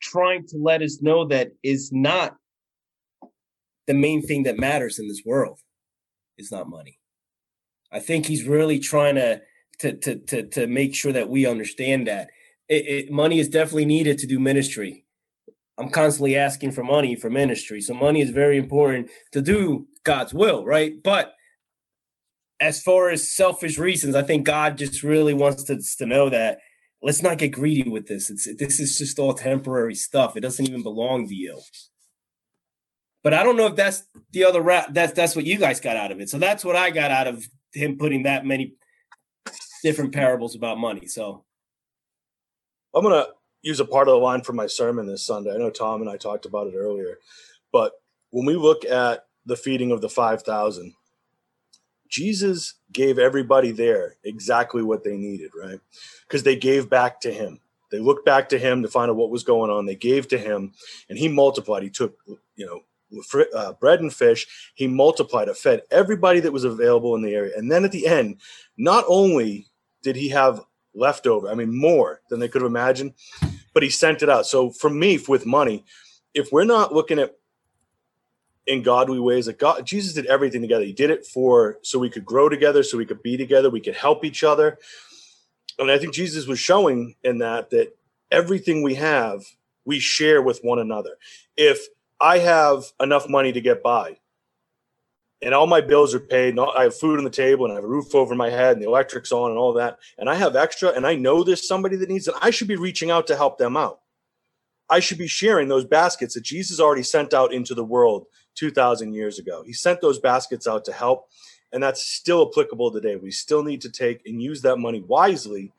trying to let us know that is not the main thing that matters in this world. It's not money. I think he's really trying to to to to, to make sure that we understand that it, it, money is definitely needed to do ministry. I'm constantly asking for money for ministry. So money is very important to do God's will, right? But as far as selfish reasons, I think God just really wants us to, to know that let's not get greedy with this. It's this is just all temporary stuff. It doesn't even belong to you. But I don't know if that's the other rap. That's that's what you guys got out of it. So that's what I got out of him putting that many different parables about money. So I'm gonna use a part of the line from my sermon this Sunday. I know Tom and I talked about it earlier, but when we look at the feeding of the 5,000, Jesus gave everybody there exactly what they needed, right? Because they gave back to him. They looked back to him to find out what was going on. They gave to him, and he multiplied. He took, you know, uh, bread and fish. He multiplied it, fed everybody that was available in the area. And then at the end, not only did he have leftover. I mean, more than they could have imagined, but he sent it out. So for me, with money, if we're not looking at in godly ways. Like God, Jesus did everything together. He did it for so we could grow together, so we could be together, we could help each other. And I think Jesus was showing in that that everything we have, we share with one another. If I have enough money to get by, and all my bills are paid, and all, I have food on the table, and I have a roof over my head, and the electric's on, and all that, and I have extra, and I know there's somebody that needs it, I should be reaching out to help them out. I should be sharing those baskets that Jesus already sent out into the world 2,000 years ago. He sent those baskets out to help, and that's still applicable today. We still need to take and use that money wisely,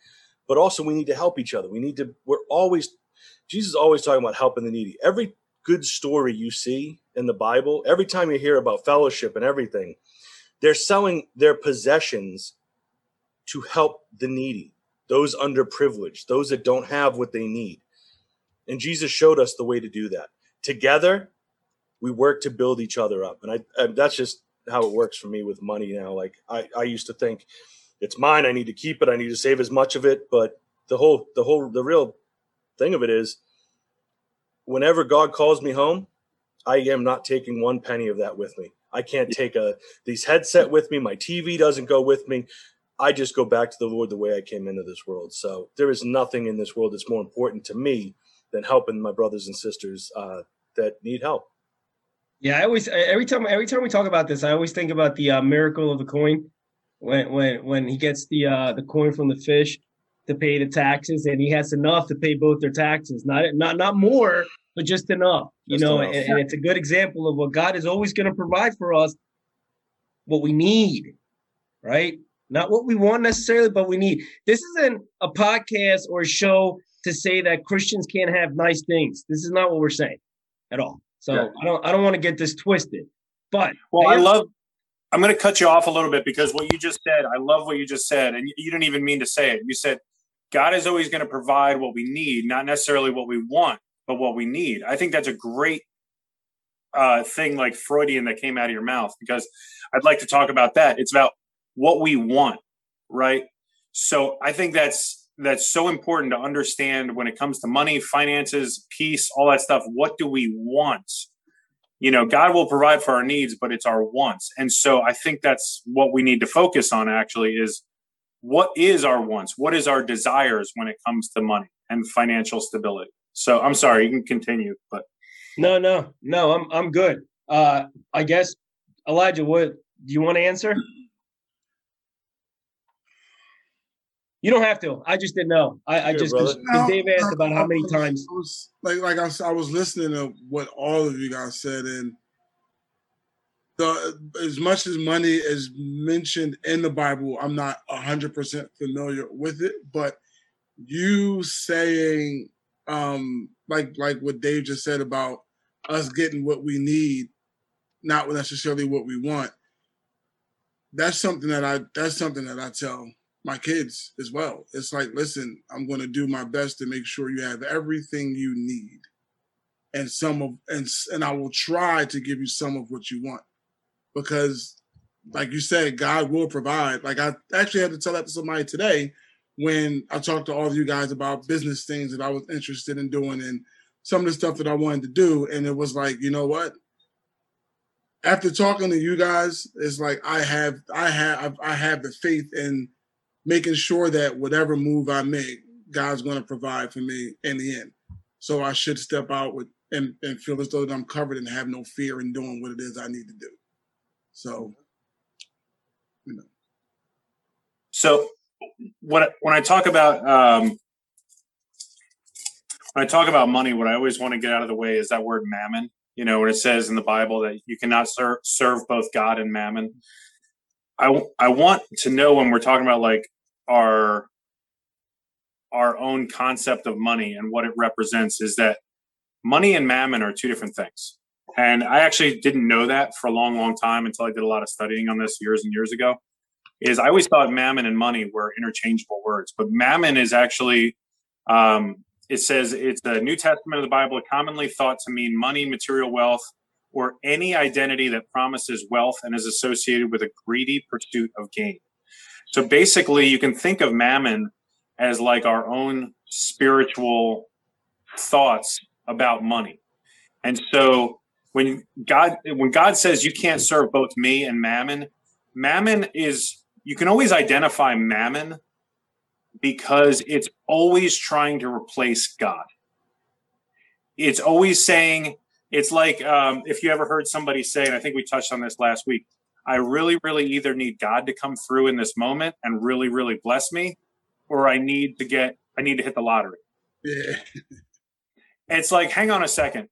but also we need to help each other. We need to, we're always, Jesus is always talking about helping the needy. Every good story you see in the Bible, every time you hear about fellowship and everything, they're selling their possessions to help the needy, those underprivileged, those that don't have what they need. And Jesus showed us the way to do that. Together, we work to build each other up. And I, I that's just how it works for me with money now. Like I, I used to think it's mine. I need to keep it. I need to save as much of it. But the whole, the whole, the real thing of it is whenever God calls me home, I am not taking one penny of that with me. I can't take a these headset with me. My TV doesn't go with me. I just go back to the Lord the way I came into this world. So there is nothing in this world that's more important to me than helping my brothers and sisters uh, that need help. Yeah, I always every time every time we talk about this, I always think about the uh, miracle of the coin when when when he gets the uh, the coin from the fish to pay the taxes, and he has enough to pay both their taxes, not not not more, but just enough. You Just know, enough. and, and it's a good example of what God is always going to provide for us, what we need, right? Not what we want necessarily, but we need. This isn't a podcast or a show to say that Christians can't have nice things. This is not what we're saying at all. So Yeah. I don't I don't want to get this twisted. But Well, I love. I'm going to cut you off a little bit because what you just said, I love what you just said, and you didn't even mean to say it. You said God is always going to provide what we need, not necessarily what we want, but what we need. I think that's a great uh, thing, like Freudian, that came out of your mouth because I'd like to talk about that. It's about what we want, right? So I think that's that's so important to understand when it comes to money, finances, peace, all that stuff. What do we want? you know god will provide for our needs but it's our wants and so i think that's what we need to focus on actually is what is our wants what is our desires when it comes to money and financial stability so i'm sorry you can continue but no, no, no, I'm I'm good. Uh I guess Elijah, what do you want to answer? You don't have to. I just didn't know. I, I just brother. because Dave asked about how many times. I was, like like I, I was listening to what all of you guys said, and the as much as money is mentioned in the Bible, I'm not hundred percent familiar with it. But you saying, um, like like what Dave just said about us getting what we need, not necessarily what we want. That's something that I that's something that I tell my kids as well. It's like, listen, I'm going to do my best to make sure you have everything you need, and some of and and I will try to give you some of what you want, because, like you said, God will provide. Like I actually had to tell that to somebody today when I talked to all of you guys about business things that I was interested in doing and some of the stuff that I wanted to do, and it was like, you know what? After talking to you guys, it's like I have I have I have the faith in making sure that whatever move I make, God's going to provide for me in the end. So I should step out with and, and feel as though that I'm covered and have no fear in doing what it is I need to do. So, you know, so what when i talk about um when i talk about money what i always want to get out of the way is that word mammon. You know when it says in the bible that you cannot serve serve both god and mammon. I i want to know when we're talking about like our our own concept of money and what it represents is that money and mammon are two different things and i actually didn't know that for a long long time until i did a lot of studying on this years and years ago is I always thought mammon and money were interchangeable words, but mammon is actually, um, it says it's the New Testament of the Bible, commonly thought to mean money, material wealth, or any identity that promises wealth and is associated with a greedy pursuit of gain. So basically, you can think of mammon as like our own spiritual thoughts about money. And so when God when God says you can't serve both me and mammon, mammon is you can always identify mammon because it's always trying to replace God. It's always saying it's like um, if you ever heard somebody say, and I think we touched on this last week. I really, really either need God to come through in this moment and really, really bless me, or I need to get I need to hit the lottery. Yeah. It's like, hang on a second.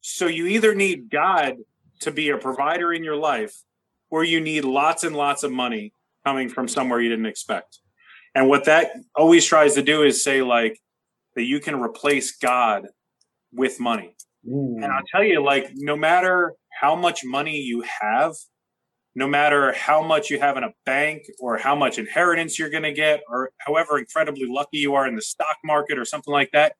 So you either need God to be a provider in your life, or you need lots and lots of money coming from somewhere you didn't expect. And what that always tries to do is say, like, that you can replace God with money. Mm. And I'll tell you, like, no matter how much money you have, no matter how much you have in a bank or how much inheritance you're going to get, or however incredibly lucky you are in the stock market or something like that,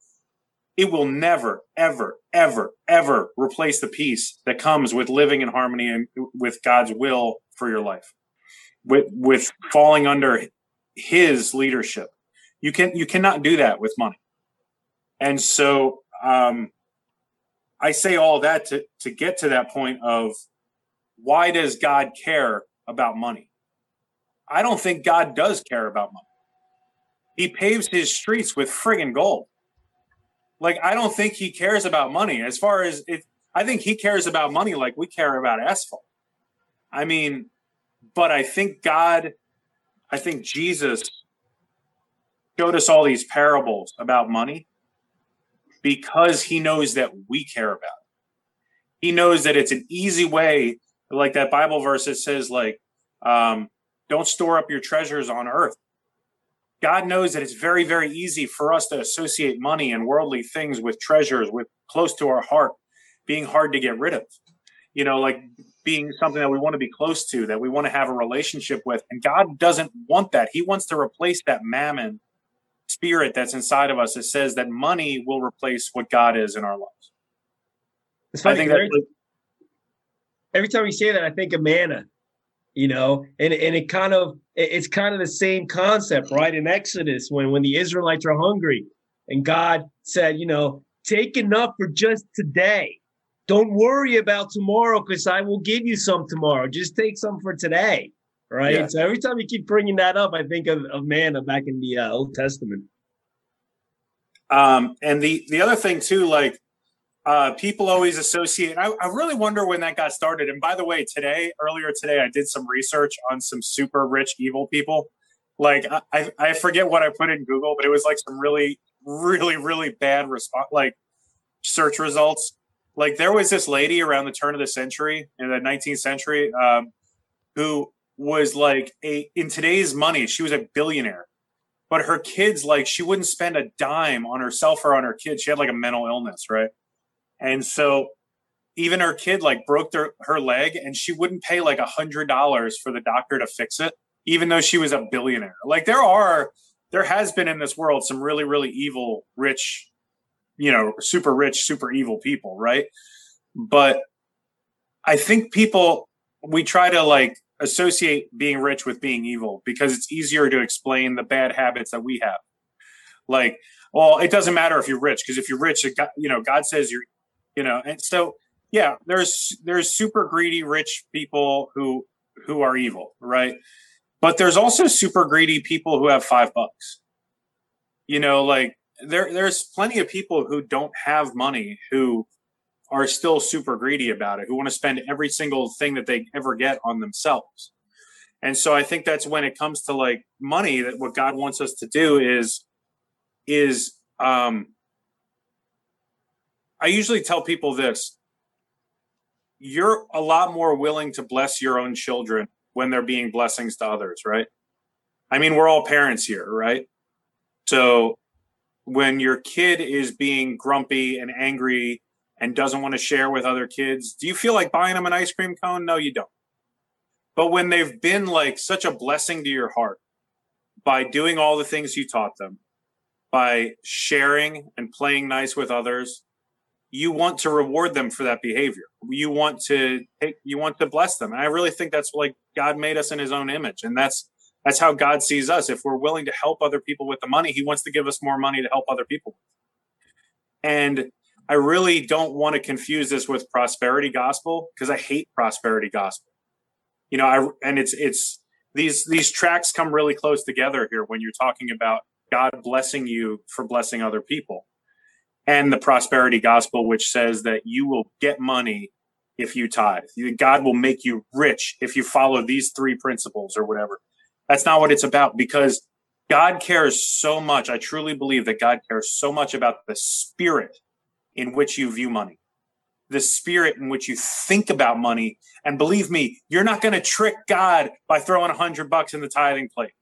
it will never, ever, ever, ever replace the peace that comes with living in harmony and with God's will for your life, with with falling under His leadership. You can you cannot do that with money, and so um, I say all that to to get to that point of why does God care about money? I don't think God does care about money. He paves his streets with friggin' gold. Like I don't think he cares about money. As far as it, I think he cares about money like we care about asphalt. I mean, but I think God, I think Jesus showed us all these parables about money because he knows that we care about it. He knows that it's an easy way, like that Bible verse that says, like, um, don't store up your treasures on earth. God knows that it's very, very easy for us to associate money and worldly things with treasures, with close to our heart, being hard to get rid of. You know, like being something that we want to be close to, that we want to have a relationship with. And God doesn't want that. He wants to replace that mammon spirit that's inside of us that says that money will replace what God is in our lives. It's I funny. think 'cause that's every, every time you say that, I think of manna. You know, and and it kind of it's kind of the same concept, right? In Exodus, when when the Israelites are hungry, and God said, you know, take enough for just today. Don't worry about tomorrow, because I will give you some tomorrow. Just take some for today, right? Yeah. So every time you keep bringing that up, I think of, of manna back in the uh, Old Testament. Um, and the the other thing too, like uh, people always associate. I, I really wonder when that got started. And by the way, today, earlier today, I did some research on some super rich evil people. Like I, I forget what I put in Google, but it was like some really, really, really bad response, like search results. Like there was this lady around the turn of the century in the 19th century um, who was like a in today's money, she was a billionaire but her kids like she wouldn't spend a dime on herself or on her kids she had like a mental illness right and so even her kid like broke their, her leg and she wouldn't pay like a hundred dollars for the doctor to fix it even though she was a billionaire like there are there has been in this world some really really evil rich you know super rich super evil people right but i think people we try to like associate being rich with being evil because it's easier to explain the bad habits that we have. Like, well, it doesn't matter if you're rich because if you're rich, you know, God says you're, you know, and so yeah, there's there's super greedy rich people who who are evil, right? But there's also super greedy people who have five bucks. You know, like there there's plenty of people who don't have money who are still super greedy about it, who want to spend every single thing that they ever get on themselves. And so I think that's when it comes to like money that what God wants us to do is is um I usually tell people this you're a lot more willing to bless your own children when they're being blessings to others, right? I mean, we're all parents here, right? So when your kid is being grumpy and angry and doesn't want to share with other kids, do you feel like buying them an ice cream cone? No, you don't. But when they've been like such a blessing to your heart by doing all the things you taught them, by sharing and playing nice with others, you want to reward them for that behavior. You want to take, you want to bless them. And I really think that's like God made us in his own image. And that's that's how God sees us. If we're willing to help other people with the money, he wants to give us more money to help other people. And I really don't want to confuse this with prosperity gospel because I hate prosperity gospel. You know, I and it's it's these these tracks come really close together here when you're talking about God blessing you for blessing other people. And the prosperity gospel which says that you will get money if you tithe. God will make you rich if you follow these three principles or whatever. That's not what it's about because God cares so much. I truly believe that God cares so much about the spirit in which you view money, the spirit in which you think about money. And believe me, you're not going to trick God by throwing a hundred bucks in the tithing plate.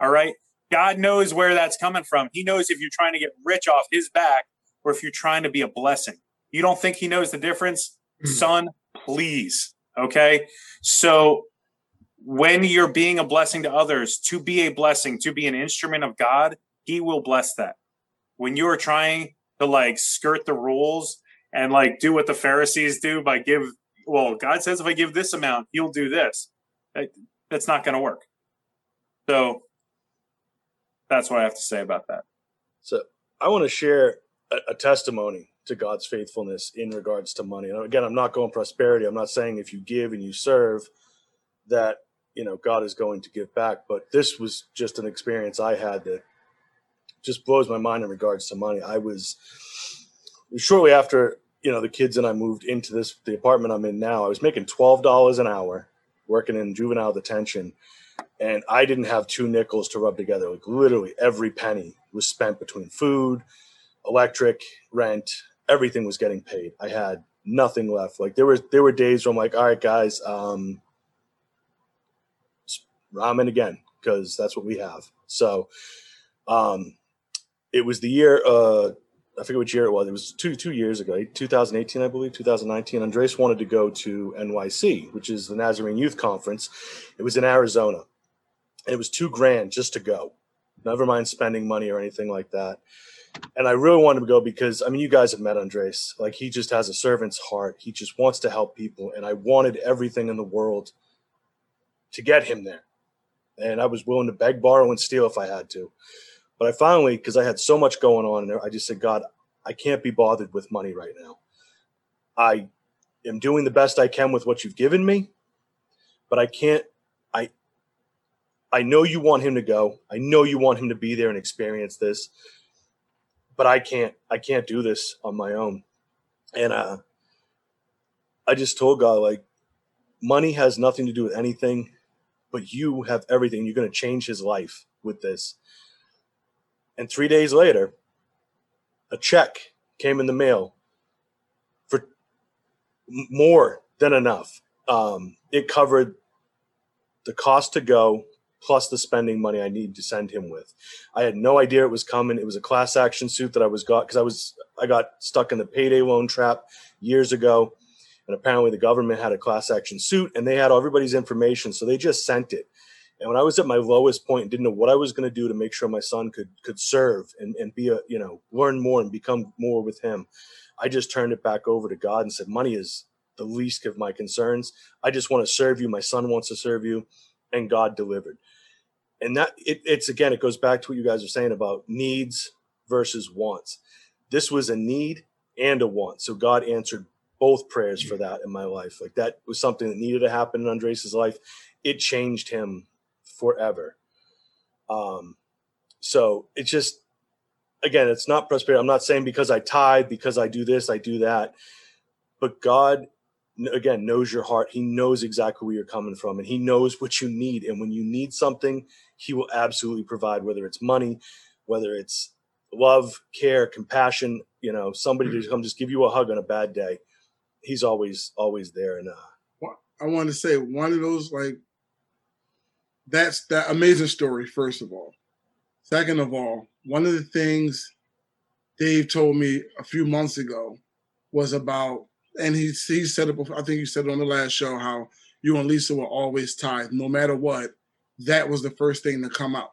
All right. God knows where that's coming from. He knows if you're trying to get rich off his back or if you're trying to be a blessing. You don't think he knows the difference? Mm-hmm. Son, please. Okay. So when you're being a blessing to others, to be a blessing, to be an instrument of God, he will bless that. When you are trying to like skirt the rules and like do what the Pharisees do by give. Well, God says if I give this amount, He'll do this. That's not going to work. So that's what I have to say about that. So I want to share a, a testimony to God's faithfulness in regards to money. And again, I'm not going prosperity. I'm not saying if you give and you serve that you know God is going to give back. But this was just an experience I had that just blows my mind in regards to money. I was shortly after you know the kids and I moved into this the apartment I'm in now. I was making twelve dollars an hour working in juvenile detention, and I didn't have two nickels to rub together. Like literally every penny was spent between food, electric, rent. Everything was getting paid. I had nothing left. Like there were there were days where I'm like, all right, guys, um, ramen again because that's what we have. So um, it was the year uh, I forget which year it was. It was two two years ago, 2018, I believe, 2019. Andres wanted to go to NYC, which is the Nazarene Youth Conference. It was in Arizona. And it was two grand just to go. Never mind spending money or anything like that. And I really wanted to go because I mean, you guys have met Andres. Like he just has a servant's heart. He just wants to help people, and I wanted everything in the world to get him there. And I was willing to beg, borrow, and steal if I had to. But I finally, because I had so much going on, I just said, God, I can't be bothered with money right now. I am doing the best I can with what you've given me, but I can't. I I know you want him to go. I know you want him to be there and experience this, but I can't. I can't do this on my own. And uh, I just told God, like, money has nothing to do with anything, but you have everything. You're going to change his life with this. And three days later, a check came in the mail for more than enough. Um, it covered the cost to go plus the spending money I need to send him with. I had no idea it was coming. It was a class action suit that I was got because I was I got stuck in the payday loan trap years ago. And apparently the government had a class action suit and they had everybody's information. So they just sent it. And when I was at my lowest point and didn't know what I was going to do to make sure my son could could serve and, and be a you know learn more and become more with him, I just turned it back over to God and said, "Money is the least of my concerns. I just want to serve you. My son wants to serve you, and God delivered." And that it, it's again, it goes back to what you guys are saying about needs versus wants. This was a need and a want, so God answered both prayers for that in my life. Like that was something that needed to happen in Andres's life. It changed him forever. Um, so it's just, again, it's not prosperity. I'm not saying because I tithe, because I do this, I do that. But God, again, knows your heart. He knows exactly where you're coming from and He knows what you need. And when you need something, He will absolutely provide, whether it's money, whether it's love, care, compassion, you know, somebody to come just give you a hug on a bad day. He's always, always there. And, uh, I want to say one of those like that's that amazing story, first of all. Second of all, one of the things Dave told me a few months ago was about, and he he said it before, I think you said it on the last show, how you and Lisa were always tied, no matter what. That was the first thing to come out.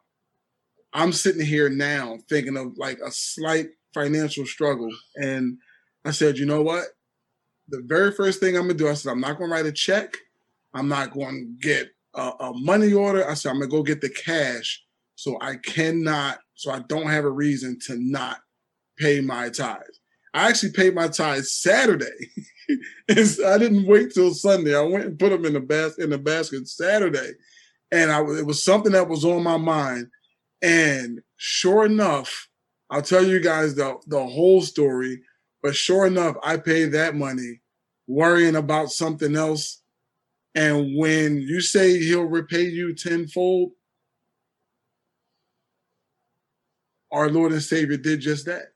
I'm sitting here now thinking of like a slight financial struggle. And I said, you know what? The very first thing I'm gonna do, I said, I'm not gonna write a check. I'm not to get a, a money order. I said, I'm gonna go get the cash so I cannot, so I don't have a reason to not pay my tithes. I actually paid my tithes Saturday. I didn't wait till Sunday. I went and put them in the bas- in the basket Saturday, and I it was something that was on my mind. And sure enough, I'll tell you guys the the whole story. But sure enough, I paid that money, worrying about something else. And when you say he'll repay you tenfold, our Lord and Savior did just that.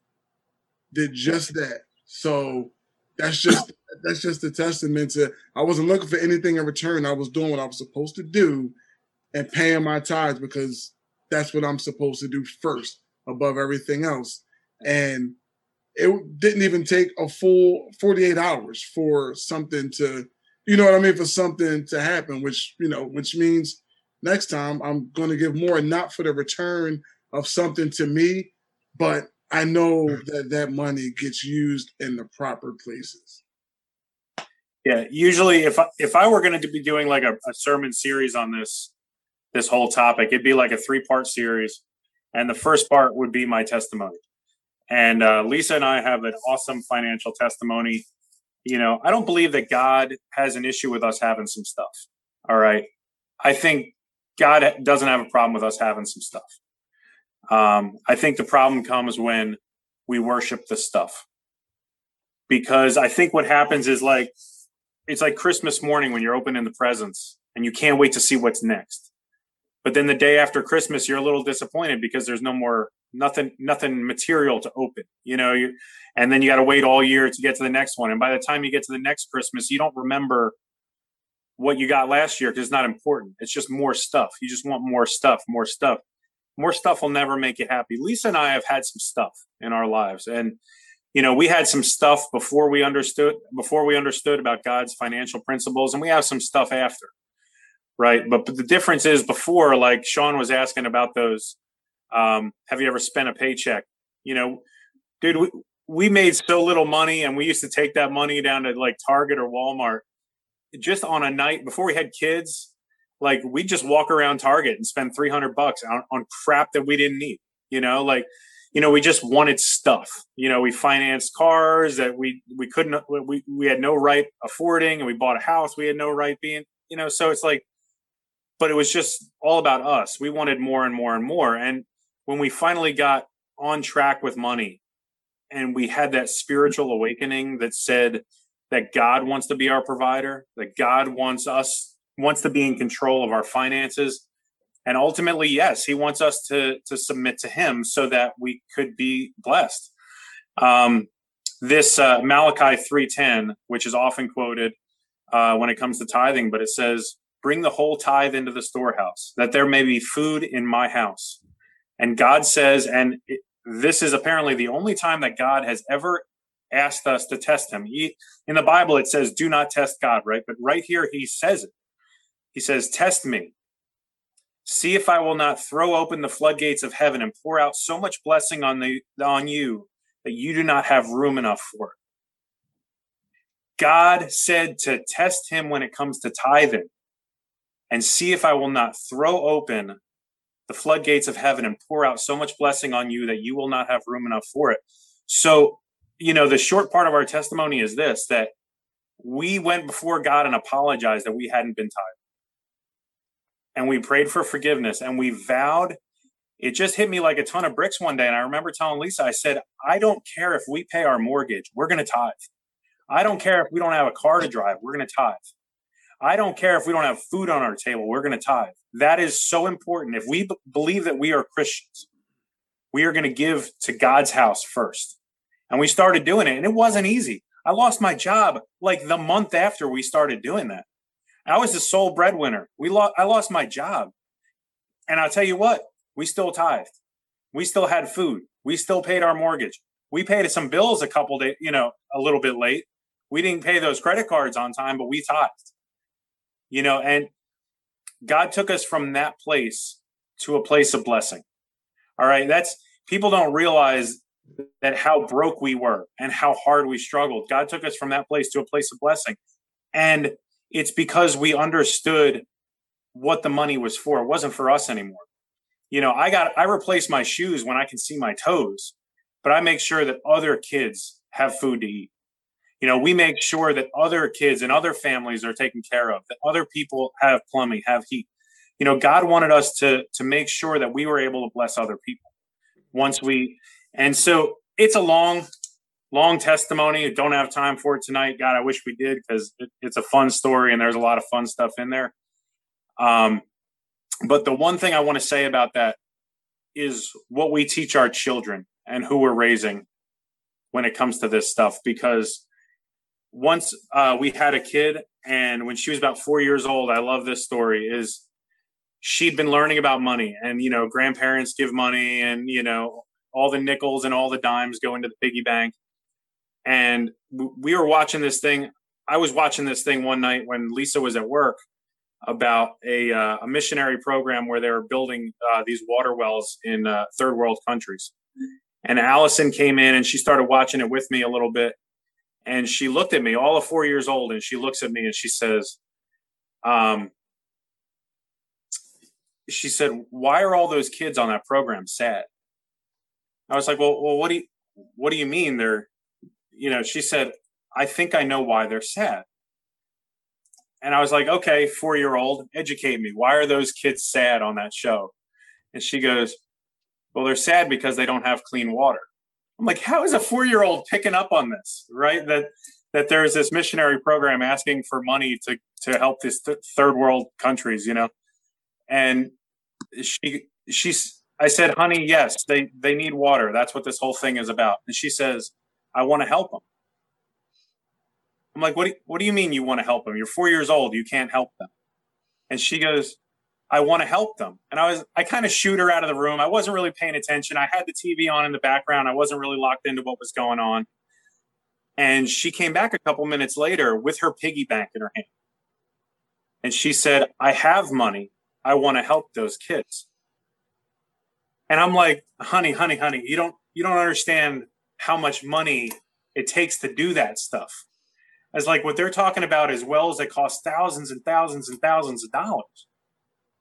Did just that. So that's just that's just a testament to I wasn't looking for anything in return. I was doing what I was supposed to do and paying my tithes because that's what I'm supposed to do first above everything else. And it didn't even take a full 48 hours for something to, you know what I mean, for something to happen, which, you know, which means next time I'm going to give more, not for the return of something to me, but I know that that money gets used in the proper places. Yeah, usually if I, if I were going to be doing like a, a sermon series on this this whole topic, it'd be like a three part series, and the first part would be my testimony. And uh, Lisa and I have an awesome financial testimony. You know, I don't believe that God has an issue with us having some stuff. All right, I think God doesn't have a problem with us having some stuff. Um, I think the problem comes when we worship the stuff. Because I think what happens is like, it's like Christmas morning when you're opening the presents and you can't wait to see what's next. But then the day after Christmas, you're a little disappointed because there's no more, nothing, nothing material to open, you know, you, and then you got to wait all year to get to the next one. And by the time you get to the next Christmas, you don't remember what you got last year because it's not important. It's just more stuff. You just want more stuff, more stuff more stuff will never make you happy. Lisa and I have had some stuff in our lives and you know, we had some stuff before we understood before we understood about God's financial principles and we have some stuff after. Right? But, but the difference is before like Sean was asking about those um have you ever spent a paycheck? You know, dude, we, we made so little money and we used to take that money down to like Target or Walmart just on a night before we had kids like we just walk around Target and spend 300 bucks on, on crap that we didn't need, you know, like, you know, we just wanted stuff, you know, we financed cars that we, we couldn't, we, we had no right affording and we bought a house. We had no right being, you know, so it's like, but it was just all about us. We wanted more and more and more. And when we finally got on track with money and we had that spiritual awakening that said that God wants to be our provider, that God wants us wants to be in control of our finances and ultimately yes he wants us to to submit to him so that we could be blessed um, this uh, malachi 3.10 which is often quoted uh, when it comes to tithing but it says bring the whole tithe into the storehouse that there may be food in my house. And god says and it, this is apparently the only time that god has ever asked us to test him. He, in the bible it says do not test god right? But right here he says it. He says, Test me. See if I will not throw open the floodgates of heaven and pour out so much blessing on the on you that you do not have room enough for it. God said to test him when it comes to tithing and see if I will not throw open the floodgates of heaven and pour out so much blessing on you that you will not have room enough for it. So, you know, the short part of our testimony is this that we went before God and apologized that we hadn't been tithing and we prayed for forgiveness and we vowed it just hit me like a ton of bricks one day and i remember telling lisa i said i don't care if we pay our mortgage we're going to tithe. I don't care if we don't have a car to drive we're going to tithe i don't care if we don't have food on our table we're going to tithe that is so important if we b- believe that we are christians we are going to give to god's house first and we started doing it and it wasn't easy i lost my job like the month after we started doing that I was the sole breadwinner. We lost. I lost my job, and I'll tell you what, we still tithed. We still had food. We still paid our mortgage. We paid some bills a couple days, you know, a little bit late. We didn't pay those credit cards on time, but we tithed. You know, and God took us from that place to a place of blessing. All right, that's people don't realize that how broke we were and how hard we struggled. God took us from that place to a place of blessing. And it's because we understood what the money was for. It wasn't for us anymore. You know, I got I replace my shoes when I can see my toes, but I make sure that other kids have food to eat. You know, we make sure that other kids and other families are taken care of, that other people have plumbing, have heat. You know, God wanted us to to make sure that we were able to bless other people once we and so it's a long long testimony. Don't have time for it tonight. God i wish we did because it, it's a fun story and there's a lot of fun stuff in there. Um, but the one thing i want to say about that is what we teach our children and who we're raising when it comes to this stuff because once uh, we had a kid and when she was about four years old i love this story is she'd been learning about money and you know grandparents give money and you know all the nickels and all the dimes go into the piggy bank. And we were watching this thing. I was watching this thing one night when lisa was at work about a, uh, a missionary program where they were building uh, these water wells in uh, third world countries. And allison came in and she started watching it with me a little bit and she looked at me all of four years old and she looks at me and she says um, she said, "Why are all those kids on that program sad?" I was like, "Well, well, what do you what do you mean they're?" You know, she said, "I think I know why they're sad." And I was like, "Okay, four year old, educate me. Why are those kids sad on that show?" And she goes, "Well, they're sad because they don't have clean water." I'm like, "How is a four year old picking up on this? Right? That that there's this missionary program asking for money to to help these th- third world countries, you know." and she she's I said, honey, yes, they they need water. That's what this whole thing is about. And she says, I want to help them. I'm like, what do what do you mean you want to help them? You're four years old. You can't help them. And she goes, I want to help them. And I was, I kind of shoot her out of the room. I wasn't really paying attention. I had the TV on in the background. I wasn't really locked into what was going on. And she came back a couple minutes later with her piggy bank in her hand. And she said, I have money. I want to help those kids. And I'm like, honey, honey, honey, you don't you don't understand how much money it takes to do that stuff. As like what they're talking about as well as they cost thousands and thousands and thousands of dollars.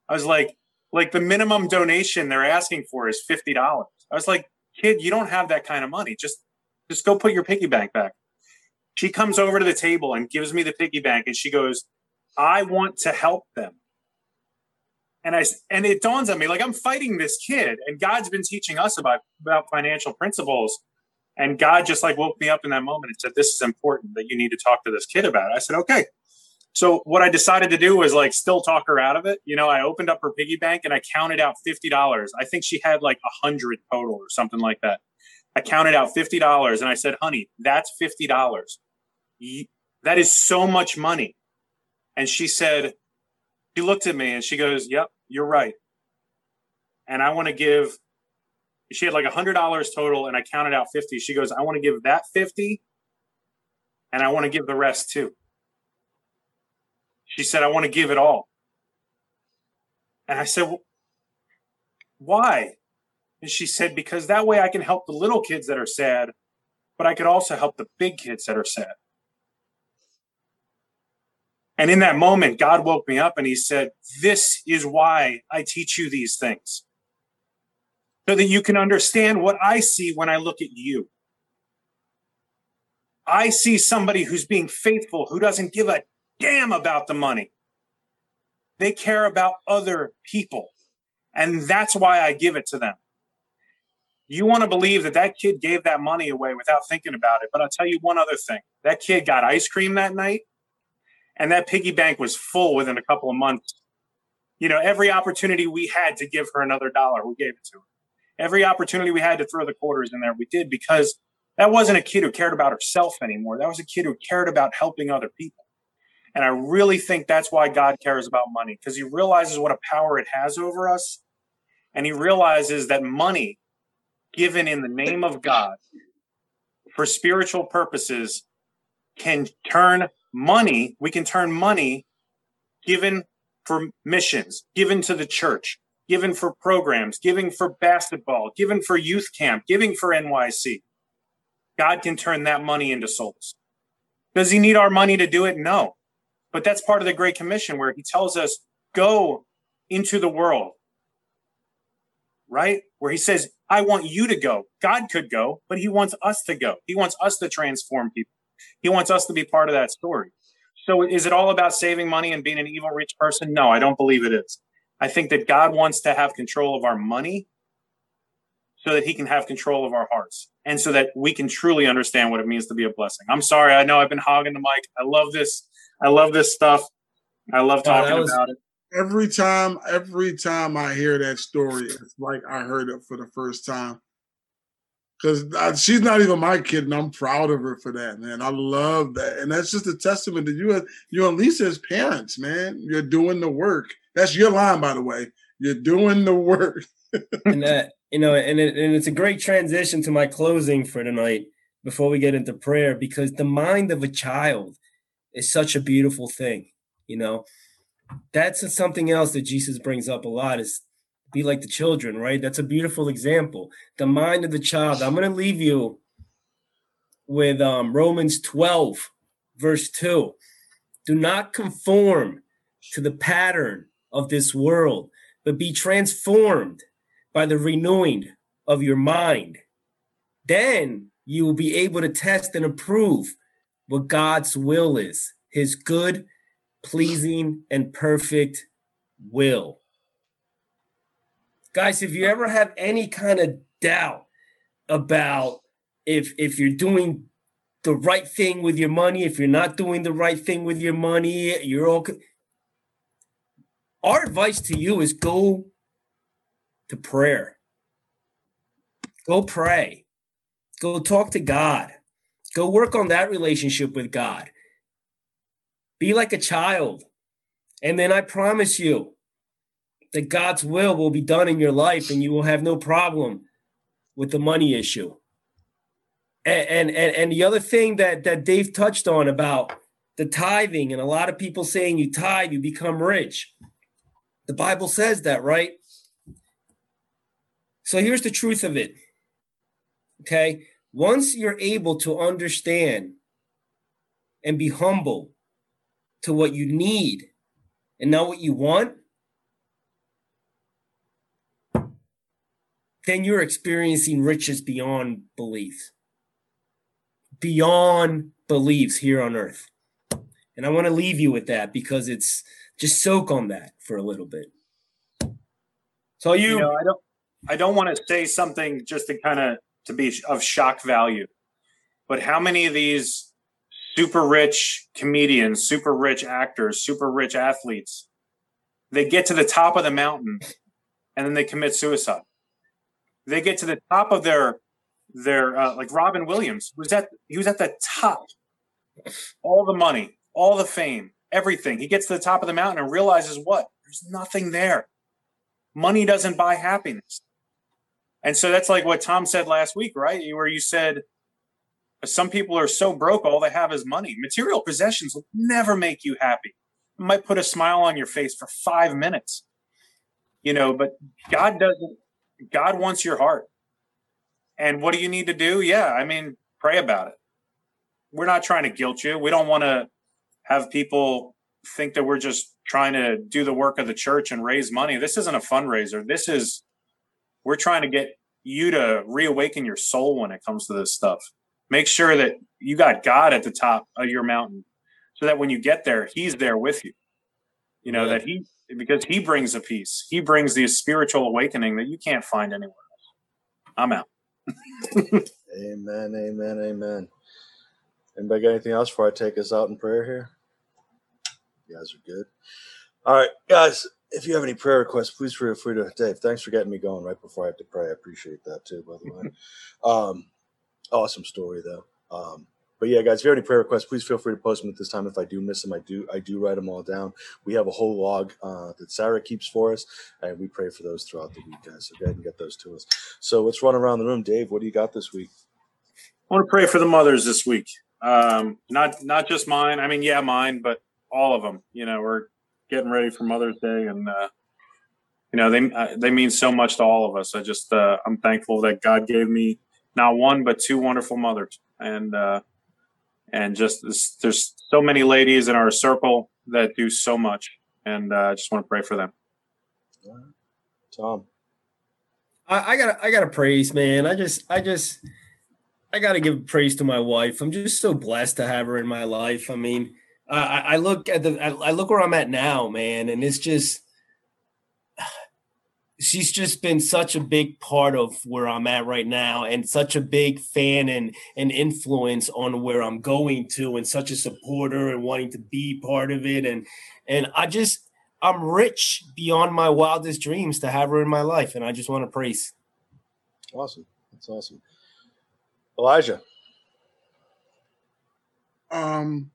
I was like, like the minimum donation they're asking for is fifty dollars. I was like, kid, you don't have that kind of money. Just just go put your piggy bank back. She comes over to the table and gives me the piggy bank and she goes, I want to help them and I and it dawns on me like I'm fighting this kid, and God's been teaching us about about financial principles, and God just like woke me up in that moment and said, "This is important that you need to talk to this kid about." It. I said, "Okay." So what I decided to do was like still talk her out of it. You know, I opened up her piggy bank and I counted out fifty dollars. I think she had like a hundred total or something like that. I counted out fifty dollars and I said, "Honey, that's fifty dollars. That is so much money." And she said, she looked at me and she goes, "Yep, you're right. And I want to give, she had like a hundred dollars total and I counted out 50. She goes, I want to give that 50 and I want to give the rest too. She said, I want to give it all. And I said, well, why? And she said, because that way I can help the little kids that are sad, but I could also help the big kids that are sad. And in that moment, God woke me up and he said, This is why I teach you these things. So that you can understand what I see when I look at you. I see somebody who's being faithful, who doesn't give a damn about the money. They care about other people. And that's why I give it to them. You want to believe that that kid gave that money away without thinking about it. But I'll tell you one other thing that kid got ice cream that night and that piggy bank was full within a couple of months. You know, every opportunity we had to give her another dollar, we gave it to her. Every opportunity we had to throw the quarters in there, we did because that wasn't a kid who cared about herself anymore. That was a kid who cared about helping other people. And I really think that's why God cares about money because he realizes what a power it has over us. And he realizes that money given in the name of God for spiritual purposes can turn money, we can turn money given for missions, given to the church, given for programs, giving for basketball, given for youth camp, giving for NYC. God can turn that money into souls. Does he need our money to do it? No. But that's part of the Great Commission where he tells us, go into the world, right? Where he says, I want you to go. God could go, but he wants us to go. He wants us to transform people. He wants us to be part of that story. So is it all about saving money and being an evil rich person? No, I don't believe it is. I think that God wants to have control of our money so that he can have control of our hearts and so that we can truly understand what it means to be a blessing. I'm sorry. I know I've been hogging the mic. I love this. I love this stuff. I love talking was, about it. Every time, every time I hear that story, it's like I heard it for the first time. Because she's not even my kid, and I'm proud of her for that, man. I love that, and that's just a testament that you, you and Lisa as parents, man. You're doing the work. That's your line, by the way. You're doing the work. and that you know, and it, and it's a great transition to my closing for tonight before we get into prayer because the mind of a child is such a beautiful thing. You know, that's something else that Jesus brings up a lot is be like the children, right? That's a beautiful example. The mind of the child. I'm going to leave you with um, Romans 12, verse 2. Do not conform to the pattern of this world, but be transformed by the renewing of your mind. Then you will be able to test and approve what God's will is, his good, pleasing, and perfect will. Guys, if you ever have any kind of doubt about if if you're doing the right thing with your money, if you're not doing the right thing with your money, you're okay. Our advice to you is go to prayer. Go pray. Go talk to God. Go work on that relationship with God. Be like a child. And then I promise you that God's will will be done in your life and you will have no problem with the money issue. And, and, and, the other thing that, that Dave touched on about the tithing and a lot of people saying you tithe, you become rich. The Bible says that, right? So here's the truth of it. Okay. Once you're able to understand and be humble to what you need and not what you want, then you're experiencing riches beyond belief, beyond beliefs here on earth. And I want to leave you with that because it's just soak on that for a little bit. So you, you know, I don't I don't want to say something just to kind of to be of shock value, but how many of these super rich comedians, super rich actors, super rich athletes, they get to the top of the mountain and then they commit suicide. They get to the top of their their uh, like Robin Williams was at he was at the top, all the money, all the fame, everything. He gets to the top of the mountain and realizes what? There's nothing there. Money doesn't buy happiness. And so that's like what Tom said last week, right? Where you said some people are so broke, all they have is money. Material possessions will never make you happy. It might put a smile on your face for five minutes, you know, but God doesn't, God wants your heart. And what do you need to do? Yeah, I mean, pray about it. We're not trying to guilt you. We don't want to have people think that we're just trying to do the work of the church and raise money. This isn't a fundraiser. This is we're trying to get you to reawaken your soul when it comes to this stuff. Make sure that you got God at the top of your mountain so that when you get there, he's there with you. You know, yeah. that he, because he brings a peace, he brings the spiritual awakening that you can't find anywhere else. I'm out. amen, amen, amen. Anybody got anything else before I take us out in prayer here? You guys are good. All right, guys if you have any prayer requests, please feel free to Dave. Thanks for getting me going right before I have to pray. I appreciate that too, by the way. Um, awesome story though. Um, but yeah, guys, if you have any prayer requests, please feel free to post them at this time. If I do miss them, I do I do write them all down. We have a whole log uh, that Sarah keeps for us, and we pray for those throughout the week, guys. So go ahead and get those to us. So let's run around the room. Dave, what do you got this week? I want to pray for the mothers this week. Um, not not just mine. I mean, yeah, mine, but all of them. You know, we're getting ready for Mother's Day, and uh, you know they uh, they mean so much to all of us. I just uh, I'm thankful that God gave me not one but two wonderful mothers, and uh, and just there's so many ladies in our circle that do so much, and uh, I just want to pray for them. Tom. I, I gotta I gotta praise, man. I just I just I gotta give praise to my wife. I'm just so blessed to have her in my life. I mean, I, I look at the I, I look where I'm at now, man, and it's just she's just been such a big part of where I'm at right now and such a big fan and an influence on where I'm going to and such a supporter and wanting to be part of it and and I just I'm rich beyond my wildest dreams to have her in my life and I just want to praise. Awesome. That's awesome. Elijah. Um,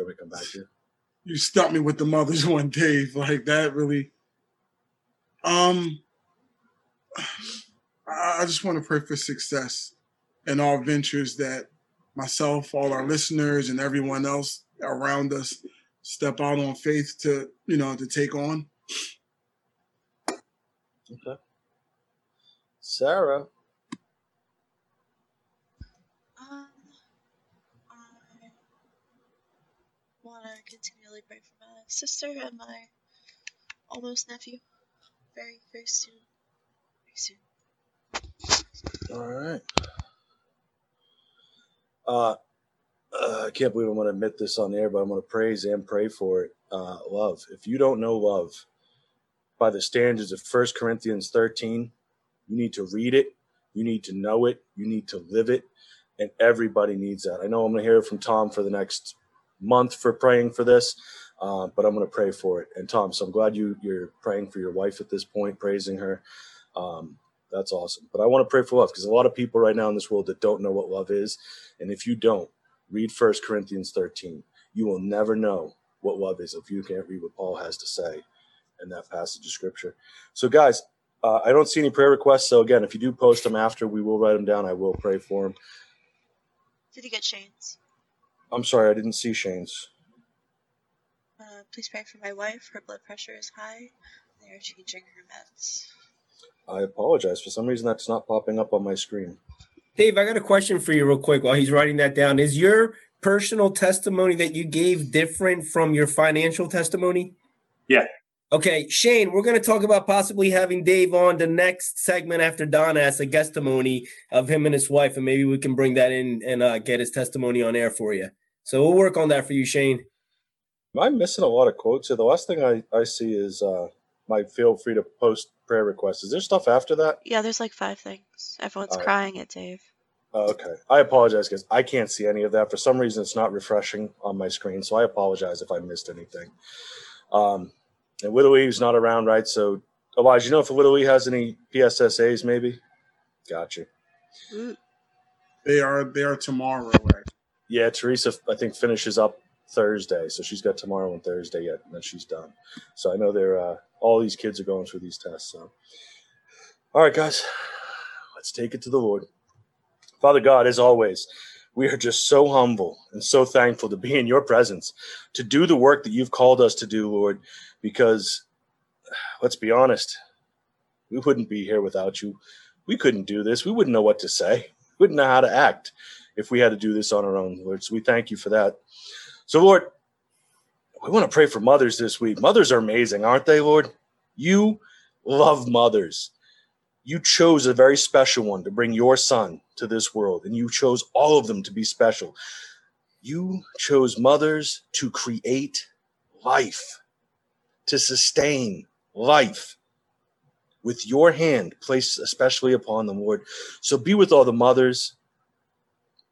You want me come back to you? stumped me with the mother's one, Dave. Like that really. Um, I I just want to pray for success in all ventures that myself, all our listeners, and everyone else around us step out on faith to you know to take on. Okay. Sarah. Um, I want to continually pray for my sister and my almost nephew. Very, very soon. Very soon. All right. Uh, uh, I can't believe I'm going to admit this on air, but I'm going to praise and pray for it. Uh, love. If you don't know love by the standards of 1 Corinthians 13, you need to read it, you need to know it, you need to live it, and everybody needs that. I know I'm going to hear it from Tom for the next month for praying for this, uh, but I'm going to pray for it. And Tom, so I'm glad you you're praying for your wife at this point, praising her. Um, that's awesome. But I want to pray for love because a lot of people right now in this world that don't know what love is, and if you don't, read First Corinthians 13. You will never know what love is if you can't read what Paul has to say in that passage of scripture. So, guys, uh, I don't see any prayer requests. So, again, if you do post them after, we will write them down. I will pray for them. Did you get Shane's? I'm sorry, I didn't see Shane's. Please pray for my wife. Her blood pressure is high. They are changing her meds. I apologize. For some reason, that's not popping up on my screen. Dave, I got a question for you real quick while he's writing that down. Is your personal testimony that you gave different from your financial testimony? Yeah. Okay, Shane, we're going to talk about possibly having Dave on the next segment after Don asks a testimony of him and his wife, and maybe we can bring that in and uh, get his testimony on air for you. So we'll work on that for you, Shane. Am I missing a lot of quotes here? The last thing I, I see is uh, my feel free to post prayer requests. Is there stuff after that? Yeah, there's like five things. Everyone's Alright. crying at Dave. Oh, okay. I apologize because I can't see any of that. For some reason, it's not refreshing on my screen. So I apologize if I missed anything. Um, and Little Eve's not around, right? So, Elijah, you know if Little E has any PSSAs, maybe? Gotcha. They are they are tomorrow. Right? Yeah, Teresa, I think, finishes up Thursday. So she's got tomorrow and Thursday yet, and then she's done. So I know they're, uh, all these kids are going through these tests. So, all right, guys, let's take it to the Lord. Father God, as always, we are just so humble and so thankful to be in your presence, to do the work that you've called us to do, Lord, because let's be honest, we wouldn't be here without you. We couldn't do this. We wouldn't know what to say. We wouldn't know how to act if we had to do this on our own, Lord. So we thank you for that. So, Lord, we want to pray for mothers this week. Mothers are amazing, aren't they, Lord? You love mothers. You chose a very special one to bring your son to this world, and you chose all of them to be special. You chose mothers to create life, to sustain life with your hand placed especially upon them, Lord. So be with all the mothers,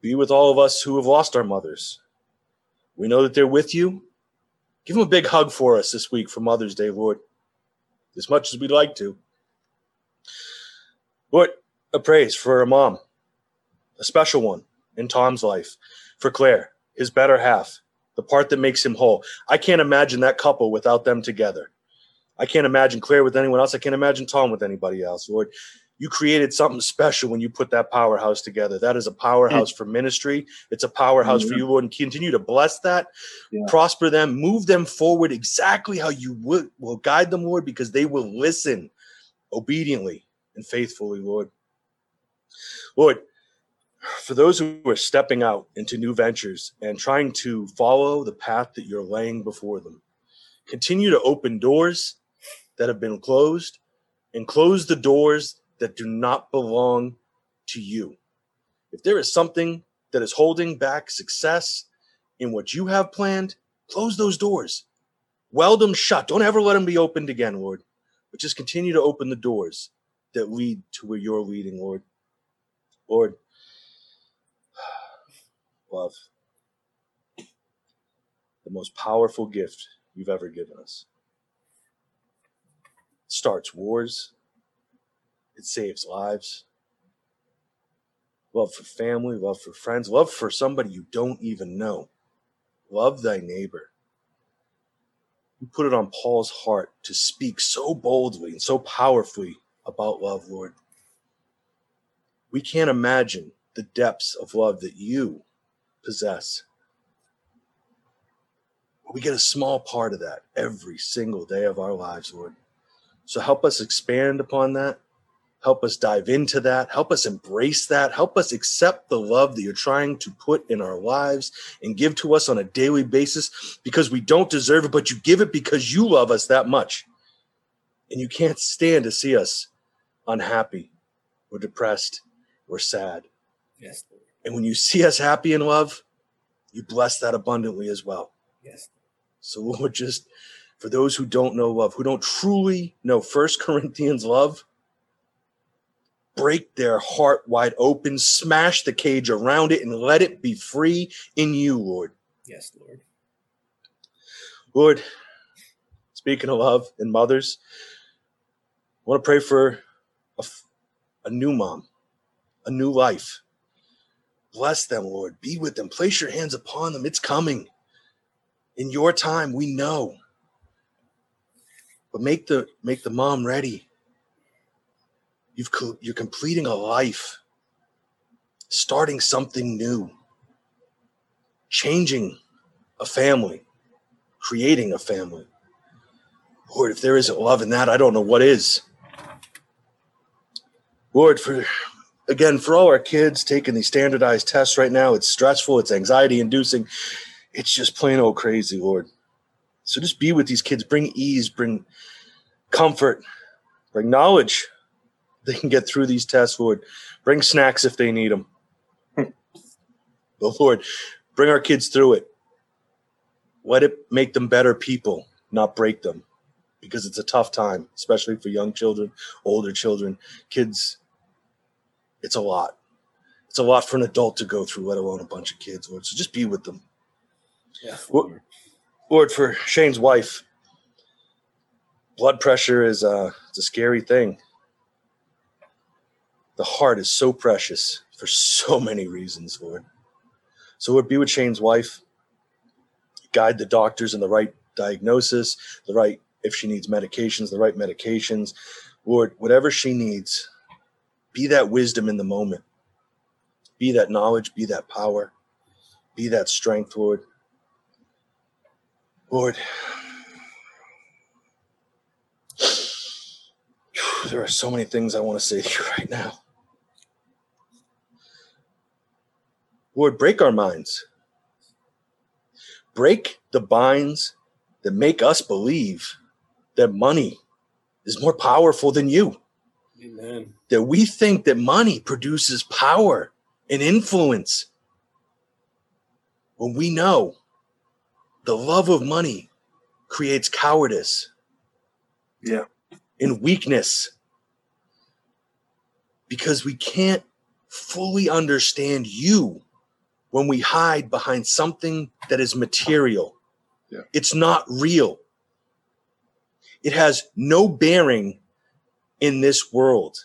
be with all of us who have lost our mothers. We know that they're with you. Give them a big hug for us this week for Mother's Day, Lord, as much as we'd like to. Lord, a praise for a mom, a special one in Tom's life, for Claire, his better half, the part that makes him whole. I can't imagine that couple without them together. I can't imagine Claire with anyone else. I can't imagine Tom with anybody else. Lord, you created something special when you put that powerhouse together. That is a powerhouse for ministry. It's a powerhouse for mm-hmm. you, Lord, and continue to bless that, Yeah. prosper them, move them forward exactly how you would, will guide them, Lord, because they will listen obediently and faithfully, Lord. Lord, for those who are stepping out into new ventures and trying to follow the path that you're laying before them, continue to open doors that have been closed and close the doors that do not belong to you. If there is something that is holding back success in what you have planned, close those doors. Weld them shut. Don't ever let them be opened again, Lord. But just continue to open the doors that lead to where you're leading, Lord. Lord, love, the most powerful gift you've ever given us. Starts wars, it saves lives. Love for family, love for friends, love for somebody you don't even know. Love thy neighbor. You put it on Paul's heart to speak so boldly and so powerfully about love, Lord. We can't imagine the depths of love that you possess. We get a small part of that every single day of our lives, Lord. So help us expand upon that. Help us dive into that. Help us embrace that. Help us accept the love that you're trying to put in our lives and give to us on a daily basis because we don't deserve it, but you give it because you love us that much. And you can't stand to see us unhappy or depressed or sad. Yes, And when you see us happy in love, you bless that abundantly as well. Yes. So, Lord, just for those who don't know love, who don't truly know First Corinthians love, break their heart wide open, smash the cage around it, and let it be free in you, Lord. Yes, Lord. Lord, speaking of love and mothers, I want to pray for a new mom, a new life. Bless them, Lord. Be with them. Place your hands upon them. It's coming. In your time, we know. But make the make the mom ready. You've you're completing a life, starting something new, changing a family, creating a family. Lord, if there isn't love in that, I don't know what is. Lord, for again, for all our kids taking these standardized tests right now, it's stressful, it's anxiety inducing, it's just plain old crazy, Lord. So just be with these kids, bring ease, bring comfort, bring knowledge. They can get through these tests, Lord. Bring snacks if they need them. but Lord, bring our kids through it. Let it make them better people, not break them, because it's a tough time, especially for young children, older children, kids. It's a lot. It's a lot for an adult to go through, let alone a bunch of kids, Lord. So just be with them. Yeah. Lord. Lord, for Shane's wife, blood pressure is a, it's a scary thing. The heart is so precious for so many reasons, Lord. So, Lord, be with Shane's wife. Guide the doctors in the right diagnosis, the right, if she needs medications, the right medications. Lord, whatever she needs, be that wisdom in the moment, be that knowledge, be that power, be that strength, Lord. Lord, there are so many things I want to say to you right now. Lord, break our minds. Break the binds that make us believe that money is more powerful than you. Amen. That we think that money produces power and influence when we know the love of money creates cowardice Yeah. and weakness because we can't fully understand you when we hide behind something that is material. Yeah. It's not real. It has no bearing in this world.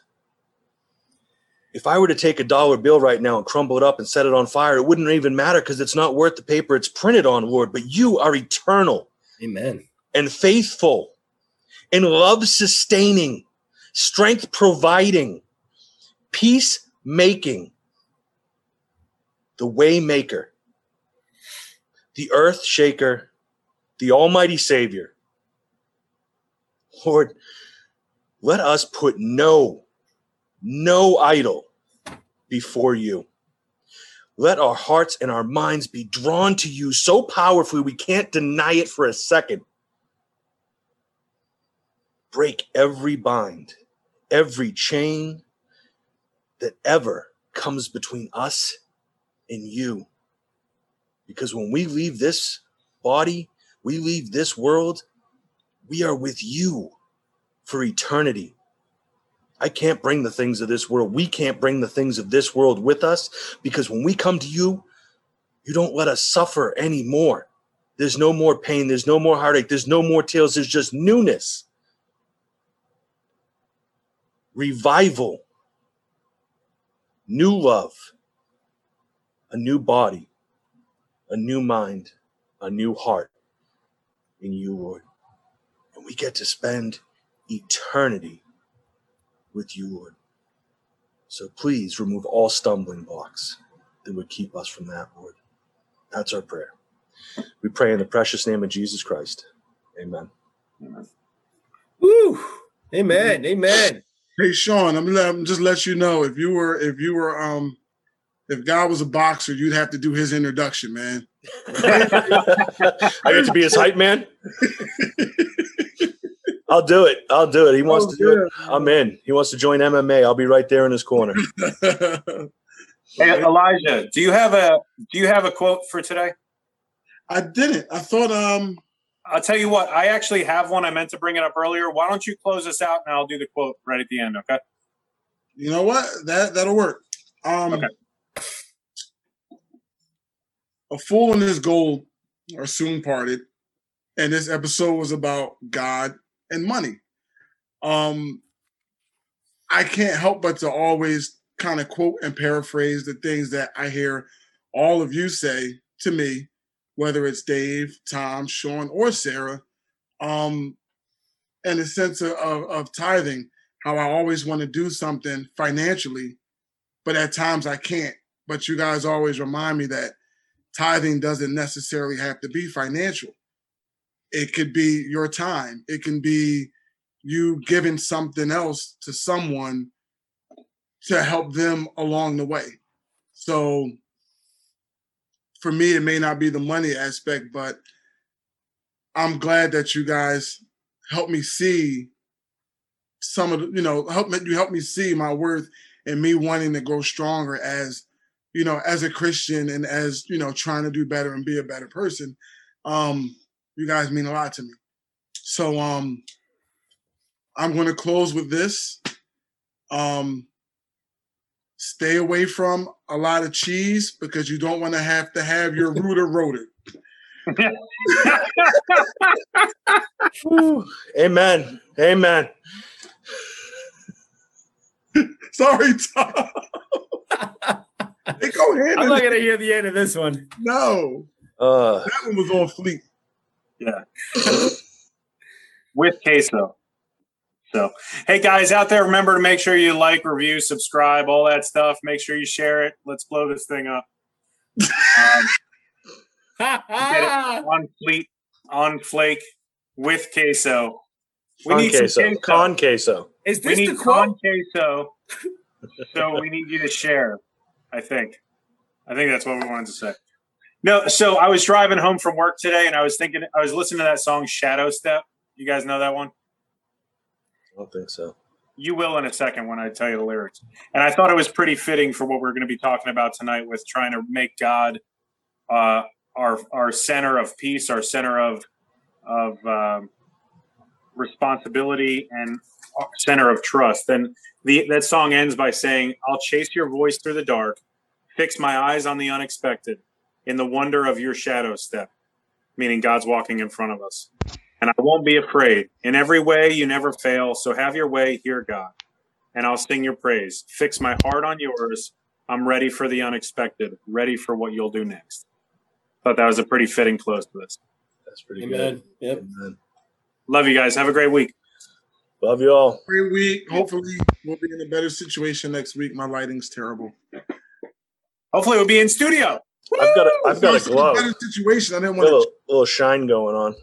If I were to take a dollar bill right now and crumble it up and set it on fire, it wouldn't even matter because it's not worth the paper it's printed on, Lord. But you are eternal Amen. and faithful and love sustaining, strength providing, peace making, the way maker, the earth shaker, the almighty savior. Lord, let us put no, no idol before you. Let our hearts and our minds be drawn to you so powerfully we can't deny it for a second. break every bind, every chain that ever comes between us and you. Because when we leave this body, we leave this world, we are with you for eternity. I can't bring the things of this world. We can't bring the things of this world with us because when we come to you, you don't let us suffer anymore. There's no more pain. There's no more heartache. There's no more tears. There's just newness, revival, new love, a new body, a new mind, a new heart in you, Lord. And we get to spend eternity with you, Lord. So please remove all stumbling blocks that would keep us from that, Lord. That's our prayer. We pray in the precious name of Jesus Christ. Amen. Amen. Woo! Amen. Amen. Hey Sean, I'm, I'm just let you know if you were if you were um if God was a boxer, you'd have to do his introduction, man. I get to be his hype man. I'll do it. I'll do it. He wants Oh, to do it. I'm in. He wants to join MMA. I'll be right there in his corner. Hey, Elijah, do you have a do you have a quote for today? I didn't. I thought um I'll tell you what. I actually have one. I meant to bring it up earlier. Why don't you close this out and I'll do the quote right at the end? Okay. you know what? That that'll work. Um Okay. A fool and his gold are soon parted. And this episode was about God and money. Um I can't help but to always kind of quote and paraphrase the things that I hear all of you say to me, whether it's Dave, Tom, Sean, or Sarah, um, in the sense of, of tithing, how I always want to do something financially, but at times I can't. But you guys always remind me that tithing doesn't necessarily have to be financial. It could be your time. It can be you giving something else to someone to help them along the way. So for me, it may not be the money aspect, but I'm glad that you guys help me see some of the, you know, help me you help me see my worth and me wanting to grow stronger as, you know, as a Christian and as, you know, trying to do better and be a better person. Um, you guys mean a lot to me. So um I'm gonna close with this. Um stay away from a lot of cheese because you don't want to have to have your rooter roted. Amen. Amen. Sorry, Tom. they go hand I'm not gonna hear the end of this one. No, Uh, that one was on fleek. Yeah, with queso. So, hey guys out there, remember to make sure you like, review, subscribe, all that stuff. Make sure you share it. Let's blow this thing up. Um, get it on fleet, on flake, with queso. We con need some queso. queso. Con queso. Is we this need the quote? con queso. so we need you to share. I think. I think that's what we wanted to say. No, so I was driving home from work today, and I was thinking, I was listening to that song "Shadow Step." You guys know that one? I don't think so. You will in a second when I tell you the lyrics. And I thought it was pretty fitting for what we're going to be talking about tonight with trying to make God uh, our our center of peace, our center of of um, responsibility, and center of trust. Then the that song ends by saying, "I'll chase your voice through the dark, fix my eyes on the unexpected, in the wonder of your shadow step." Meaning God's walking in front of us and I won't be afraid. In every way, you never fail. So have your way, hear God, and I'll sing your praise. Fix my heart on yours. I'm ready for the unexpected, ready for what you'll do next. Thought that was a pretty fitting close to this. That's pretty Amen. good. Yep. Amen. Love you guys. Have a great week. Love you all. Great week. Hopefully, we'll be in a better situation next week. My lighting's terrible. Hopefully, we'll be in studio. I've got a, I've got a It's glow. better situation. I didn't want a want little, little shine going on. to.